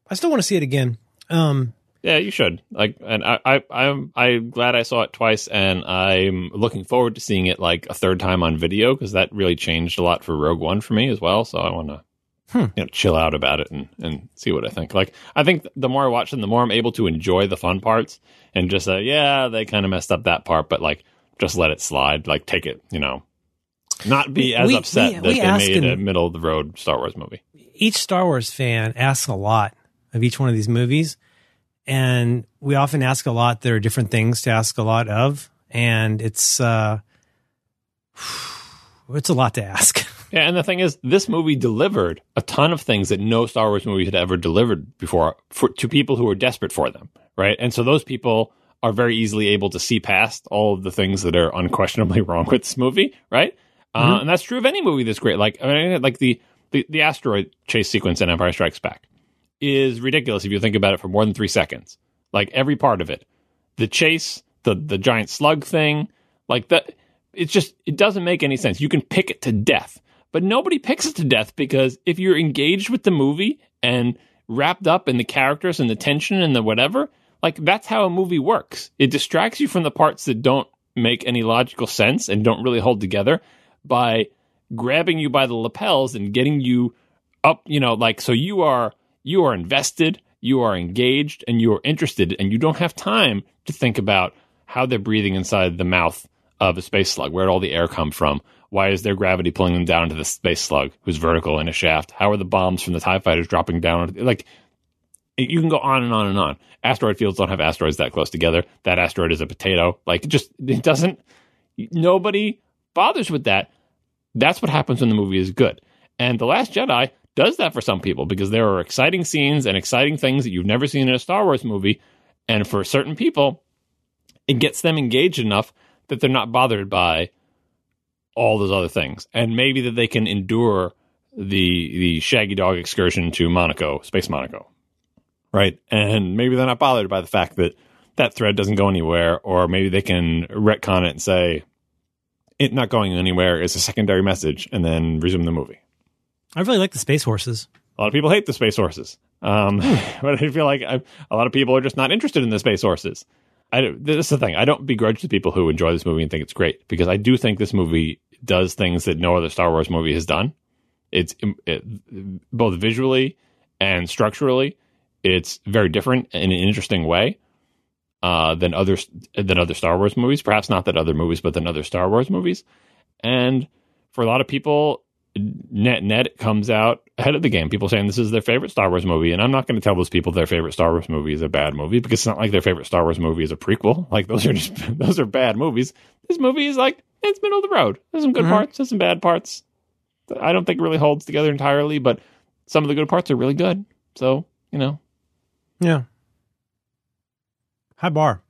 I still want to see it again. Um, Yeah, you should. Like, and I, I, I'm, I'm glad I saw it twice, and I'm looking forward to seeing it like a third time on video because that really changed a lot for Rogue One for me as well. So I want to, Hmm. you know, chill out about it and and see what I think. Like, I think the more I watch them, the more I'm able to enjoy the fun parts and just say, yeah, they kind of messed up that part, but like, just let it slide. Like, take it, you know, not be as we- upset we- that we they made in- a middle of the road Star Wars movie. each Star Wars fan asks a lot of each one of these movies, and we often ask a lot. There are different things to ask a lot of, and it's uh, it's a lot to ask. Yeah, and the thing is, this movie delivered a ton of things that no Star Wars movie had ever delivered before for, to people who were desperate for them, right? And so those people are very easily able to see past all of the things that are unquestionably wrong with this movie, right? Uh, and that's true of any movie that's great. Like, I mean, like the, the the asteroid chase sequence in Empire Strikes Back is ridiculous if you think about it for more than three seconds. Like every part of it, the chase, the the giant slug thing, like that. It's just it doesn't make any sense. You can pick it to death, but nobody picks it to death because if you're engaged with the movie and wrapped up in the characters and the tension and the whatever, like that's how a movie works. It distracts you from the parts that don't make any logical sense and don't really hold together by grabbing you by the lapels and getting you up, you know, like so you are you are invested, you are engaged and you are interested and you don't have time to think about how they're breathing inside the mouth of a space slug. Where did all the air come from? Why is there gravity pulling them down into the space slug who's vertical in a shaft? How are the bombs from the TIE fighters dropping down? Like, you can go on and on and on. Asteroid fields don't have asteroids that close together. That asteroid is a potato. Like, it just, it doesn't, nobody bothers with that. That's what happens when the movie is good. And The Last Jedi does that for some people because there are exciting scenes and exciting things that you've never seen in a Star Wars movie. And for certain people, it gets them engaged enough that they're not bothered by all those other things, and maybe that they can endure the the Shaggy Dog excursion to Monaco, Space Monaco, right? And maybe they're not bothered by the fact that that thread doesn't go anywhere, or maybe they can retcon it and say it not going anywhere is a secondary message, and then resume the movie. I really like the space horses. A lot of people hate the space horses, um, but I feel like I, a lot of people are just not interested in the space horses. I, this is the thing. I don't begrudge the people who enjoy this movie and think it's great because I do think this movie does things that no other Star Wars movie has done. It's it, both visually and structurally, it's very different in an interesting way uh, than other than other Star Wars movies. Perhaps not that other movies, but than other Star Wars movies. And for a lot of people, net net comes out ahead of the game. People saying this is their favorite Star Wars movie, and I'm not going to tell those people their favorite Star Wars movie is a bad movie because it's not like their favorite Star Wars movie is a prequel. Like those are just those are bad movies. This movie is like it's middle of the road. There's some good mm-hmm. parts, there's some bad parts. I don't think it really holds together entirely, but some of the good parts are really good. So you know, yeah, high bar.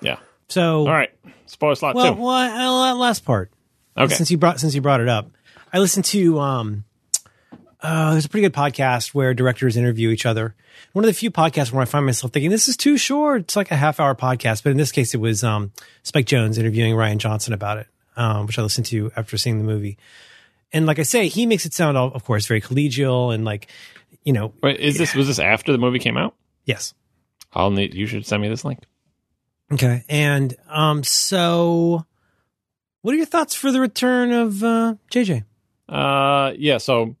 Yeah. So all right, spoiler slot well, two. Well, last part. Okay. Since you brought since you brought it up, I listened to um, uh, there's a pretty good podcast where directors interview each other. One of the few podcasts where I find myself thinking this is too short. It's like a half hour podcast, but in this case, it was um, Spike Jonze interviewing Rian Johnson about it, um, which I listened to after seeing the movie. And like I say, he makes it sound, of course, very collegial and like, you know. Wait, is this was this after the movie came out? Yes. I'll need. You should send me this link. Okay, and um, so what are your thoughts for the return of uh, JJ? Uh, yeah. So,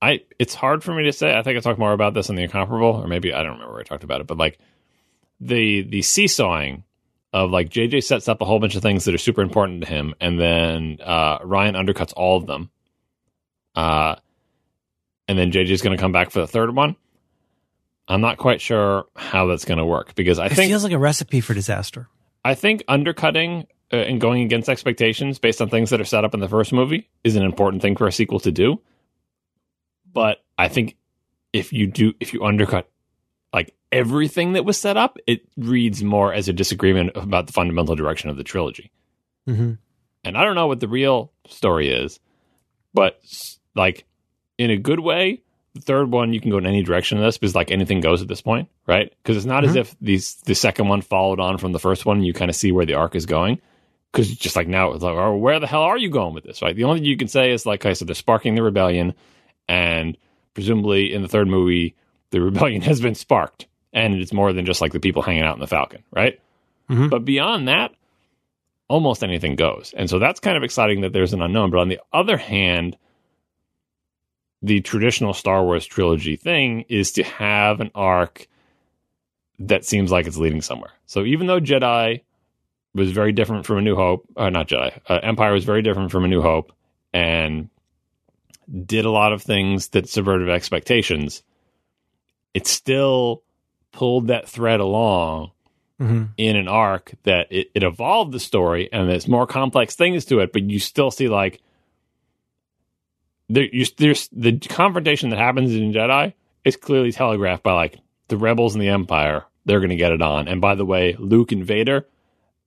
I it's hard for me to say. I think I talked more about this in the incomparable, or maybe I don't remember where I talked about it. But like the the seesawing of like JJ sets up a whole bunch of things that are super important to him, and then uh, Rian undercuts all of them. Uh, and then JJ's going to come back for the third one. I'm not quite sure how that's going to work because I it think feels like a recipe for disaster. I think undercutting uh, and going against expectations based on things that are set up in the first movie is an important thing for a sequel to do. But I think if you do, if you undercut like everything that was set up, it reads more as a disagreement about the fundamental direction of the trilogy. Mm-hmm. And I don't know what the real story is, but like in a good way, the third one you can go in any direction in this because like anything goes at this point, right? Because it's not mm-hmm. as if these the second one followed on from the first one. You kind of see where the arc is going because just like now it's like, oh, where the hell are you going with this? Right? The only thing you can say is like I said, they're sparking the rebellion, and presumably in the third movie, the rebellion has been sparked, and it's more than just like the people hanging out in the Falcon, right? Mm-hmm. But beyond that, almost anything goes, and so that's kind of exciting that there's an unknown. But on the other hand, the traditional Star Wars trilogy thing is to have an arc that seems like it's leading somewhere. So even though Jedi was very different from A New Hope. Uh, not Jedi. Uh, Empire was very different from A New Hope, and did a lot of things that subverted expectations. It still pulled that thread along mm-hmm. in an arc that it, it evolved the story, and there's more complex things to it. But you still see like there, you, there's the confrontation that happens in Jedi is clearly telegraphed by like the rebels and the Empire. They're going to get it on, and by the way, Luke and Vader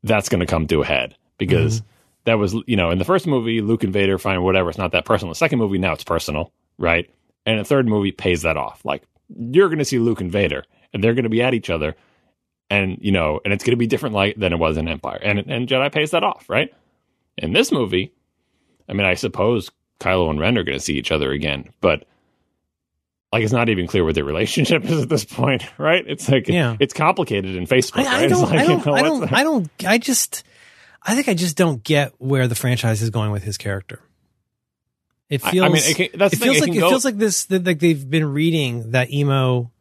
that's going to come to a head because mm-hmm. that was, you know, in the first movie, Luke and Vader find whatever. It's not that personal. The second movie, now it's personal, right? And the third movie pays that off. Like you're going to see Luke and Vader, and they're going to be at each other, and you know, and it's going to be different like than it was in Empire, and and Jedi pays that off, right? In this movie, I mean, I suppose Kylo and Ren are going to see each other again, but like it's not even clear what their relationship is at this point, right? It's like Yeah. it's complicated in Facebook. I, I right? Don't, like, I don't, know, I don't, the- I don't, I just, I think I just don't get where the franchise is going with his character. It I- I feels, mean, it can- that's it the thing, feels it like it go- feels like this, that like they've been reading that emo,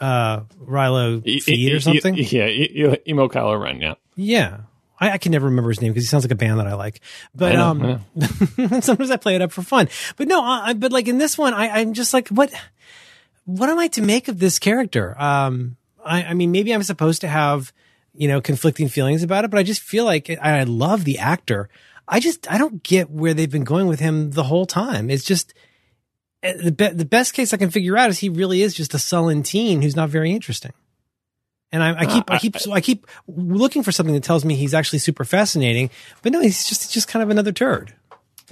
uh, Rilo E- feed e- or something. E- yeah, e- e- emo Kylo Ren. Yeah, Yeah. I, I can never remember his name because he sounds like a band that I like. But I know, um, sometimes I play it up for fun. But no, I, I- but like in this one, I, I'm just like, what, what am I to make of this character? Um, I, I mean, maybe I'm supposed to have, you know, conflicting feelings about it, but I just feel like I, I love the actor. I just, I don't get where they've been going with him the whole time. It's just, eh, the, be- the best case I can figure out is he really is just a sullen teen who's not very interesting. And I, I keep, I, I- keep, so I keep looking for something that tells me he's actually super fascinating, but no, he's just, just kind of another turd.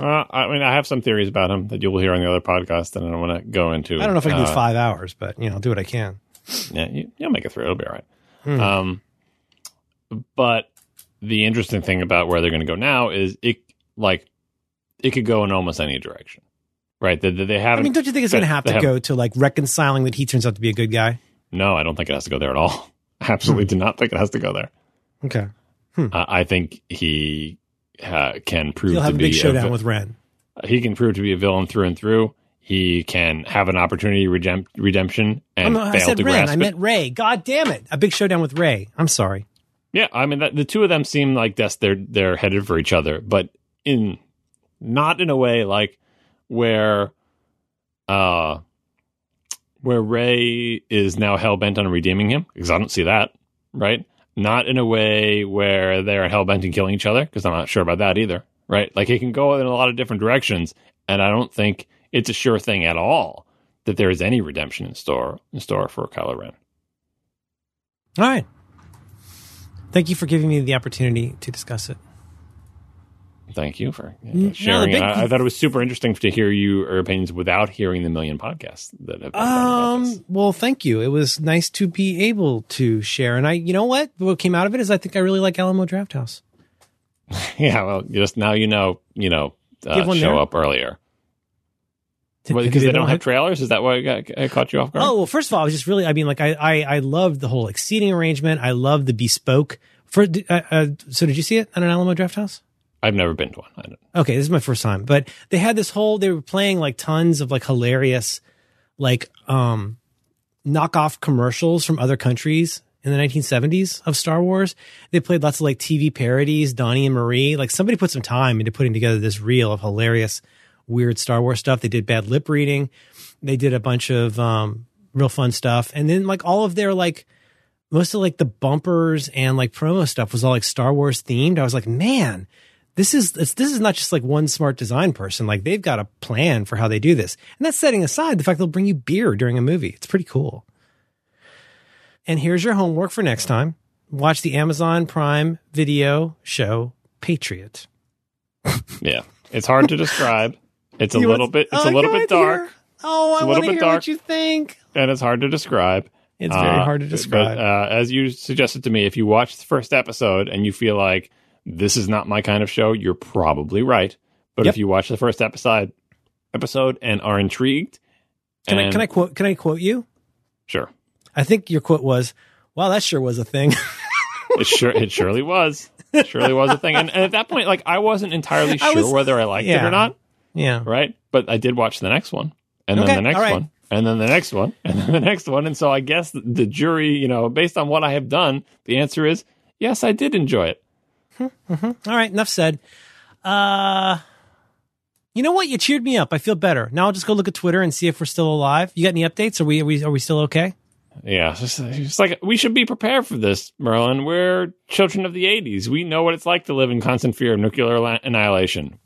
uh, I mean, I have some theories about him that you will hear on the other podcast, and I don't want to go into. I don't know if I can do Uh, five hours, but you know, I'll do what I can. Yeah, you, you'll make it through. It'll be all right. Hmm. Um, but the interesting thing about where they're going to go now is it like it could go in almost any direction, right? They, they haven't. I mean, don't you think it's going to have to go to like reconciling that he turns out to be a good guy? No, I don't think it has to go there at all. Absolutely do not think it has to go there. Okay. Uh, I think he uh, can prove He'll to have a be big showdown vi- with Ren. he can prove to be a villain through and through. He can have an opportunity redemp- redemption and I'm- fail I said to Ren. grasp I it. meant Rey. God damn it. A big showdown with Rey. I'm sorry. Yeah, I mean that, the two of them seem like that's they're they're headed for each other, but in not in a way like where uh where Rey is now hell bent on redeeming him because I don't see that right. Not in a way where they're hell bent on killing each other because I'm not sure about that either. Right, like it can go in a lot of different directions, and I don't think it's a sure thing at all that there is any redemption in store in store for Kylo Ren. All right. Thank you for giving me the opportunity to discuss it. Thank you for no, sharing it. big- I, I thought it was super interesting to hear your opinions without hearing the million podcasts that have been done about this. Um, well, thank you. It was nice to be able to share. And I, you know what? What came out of it is I think I really like Alamo Drafthouse. Yeah, well, just now you know, you know, uh, show there. up earlier Did- well, because they don't have have- trailers. Is that why it got, it caught you off guard? Oh well, first of all, I was just really. I mean, like I, I, I loved the whole like seating arrangement. I love the bespoke. For uh, uh, so, did you see it at an Alamo Drafthouse? I've never been to one. I don't. Okay, this is my first time, but they had this whole. They were playing like tons of like hilarious, like um, knockoff commercials from other countries in the 1970s of Star Wars. They played lots of like TV parodies, Donnie and Marie. Like somebody put some time into putting together this reel of hilarious, weird Star Wars stuff. They did bad lip reading. They did a bunch of um, real fun stuff, and then like all of their like most of like the bumpers and like promo stuff was all like Star Wars themed. I was like, man, this is it's, this is not just like one smart design person. Like they've got a plan for how they do this, and that's setting aside the fact they'll bring you beer during a movie. It's pretty cool. And here's your homework for next time: watch the Amazon Prime Video show Patriot. Yeah, it's hard to describe. It's a You little bit. It's Oh, a little bit dark, dear. Oh, I want to hear dark. what you think. and it's hard to describe. It's very Uh, hard to but, describe. uh, as you suggested to me, if you watch the first episode and you feel like this is not my kind of show, you're probably right. But Yep. if you watch the first episode, episode and are intrigued, can I can I quote can I quote you? Sure, I think your quote was, "Wow, that sure was a thing." it sure it surely was, It surely was a thing. And, and at that point, like I wasn't entirely I sure was- whether I liked it or not, yeah. right? But I did watch the next one, and Okay, then the next right. one, and then the next one, and then the next one. And so I guess the jury, you know, based on what I have done, the answer is yes, I did enjoy it. All right, enough said. Uh you know what? You cheered me up. I feel better. Now I'll just go look at Twitter and see if we're still alive. You got any updates? Are we are we, are we still okay? Yeah, it's, it's like we should be prepared for this, Merlin. We're children of the '80s. We know what it's like to live in constant fear of nuclear la- annihilation.